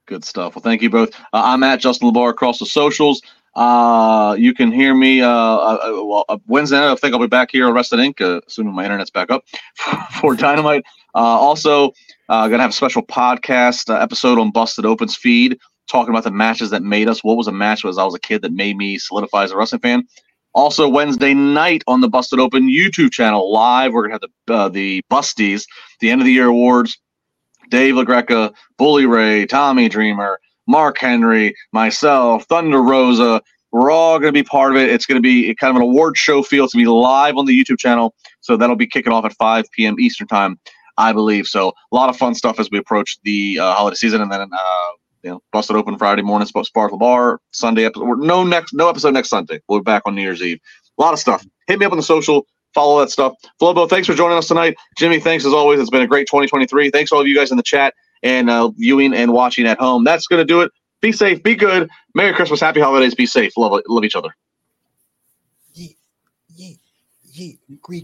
Good stuff. Well, thank you both. Uh, I'm at Justin LaBar across the socials. Uh, you can hear me. Uh, uh, uh well, uh, Wednesday night, I think I'll be back here on Wrestling Inc. Uh, assuming my internet's back up for Dynamite. Uh, also, uh, gonna have a special podcast uh, episode on Busted Open's feed talking about the matches that made us. What was a match as I was a kid that made me solidify as a wrestling fan? Also, Wednesday night on the Busted Open YouTube channel, live, we're gonna have the uh, the Busties, the end of the year awards. Dave LaGreca, Bully Ray, Tommy Dreamer, Mark Henry, myself, Thunder Rosa. We're all going to be part of it. It's going to be kind of an award show feel. It's going to be live on the YouTube channel. So that'll be kicking off at 5 p.m. Eastern Time, I believe. So a lot of fun stuff as we approach the uh, holiday season. And then uh, you know, busted open Friday morning, Sparkle Bar, Sunday episode. No next, no episode next Sunday. We'll be back on New Year's Eve. A lot of stuff. Hit me up on the social. Follow that stuff. Flobo, thanks for joining us tonight. Jimmy, thanks as always. It's been a great 2023. Thanks to all of you guys in the chat and uh, viewing and watching at home. That's going to do it. Be safe. Be good. Merry Christmas. Happy holidays. Be safe. Love, love each other. Yeet, yeet, yeet.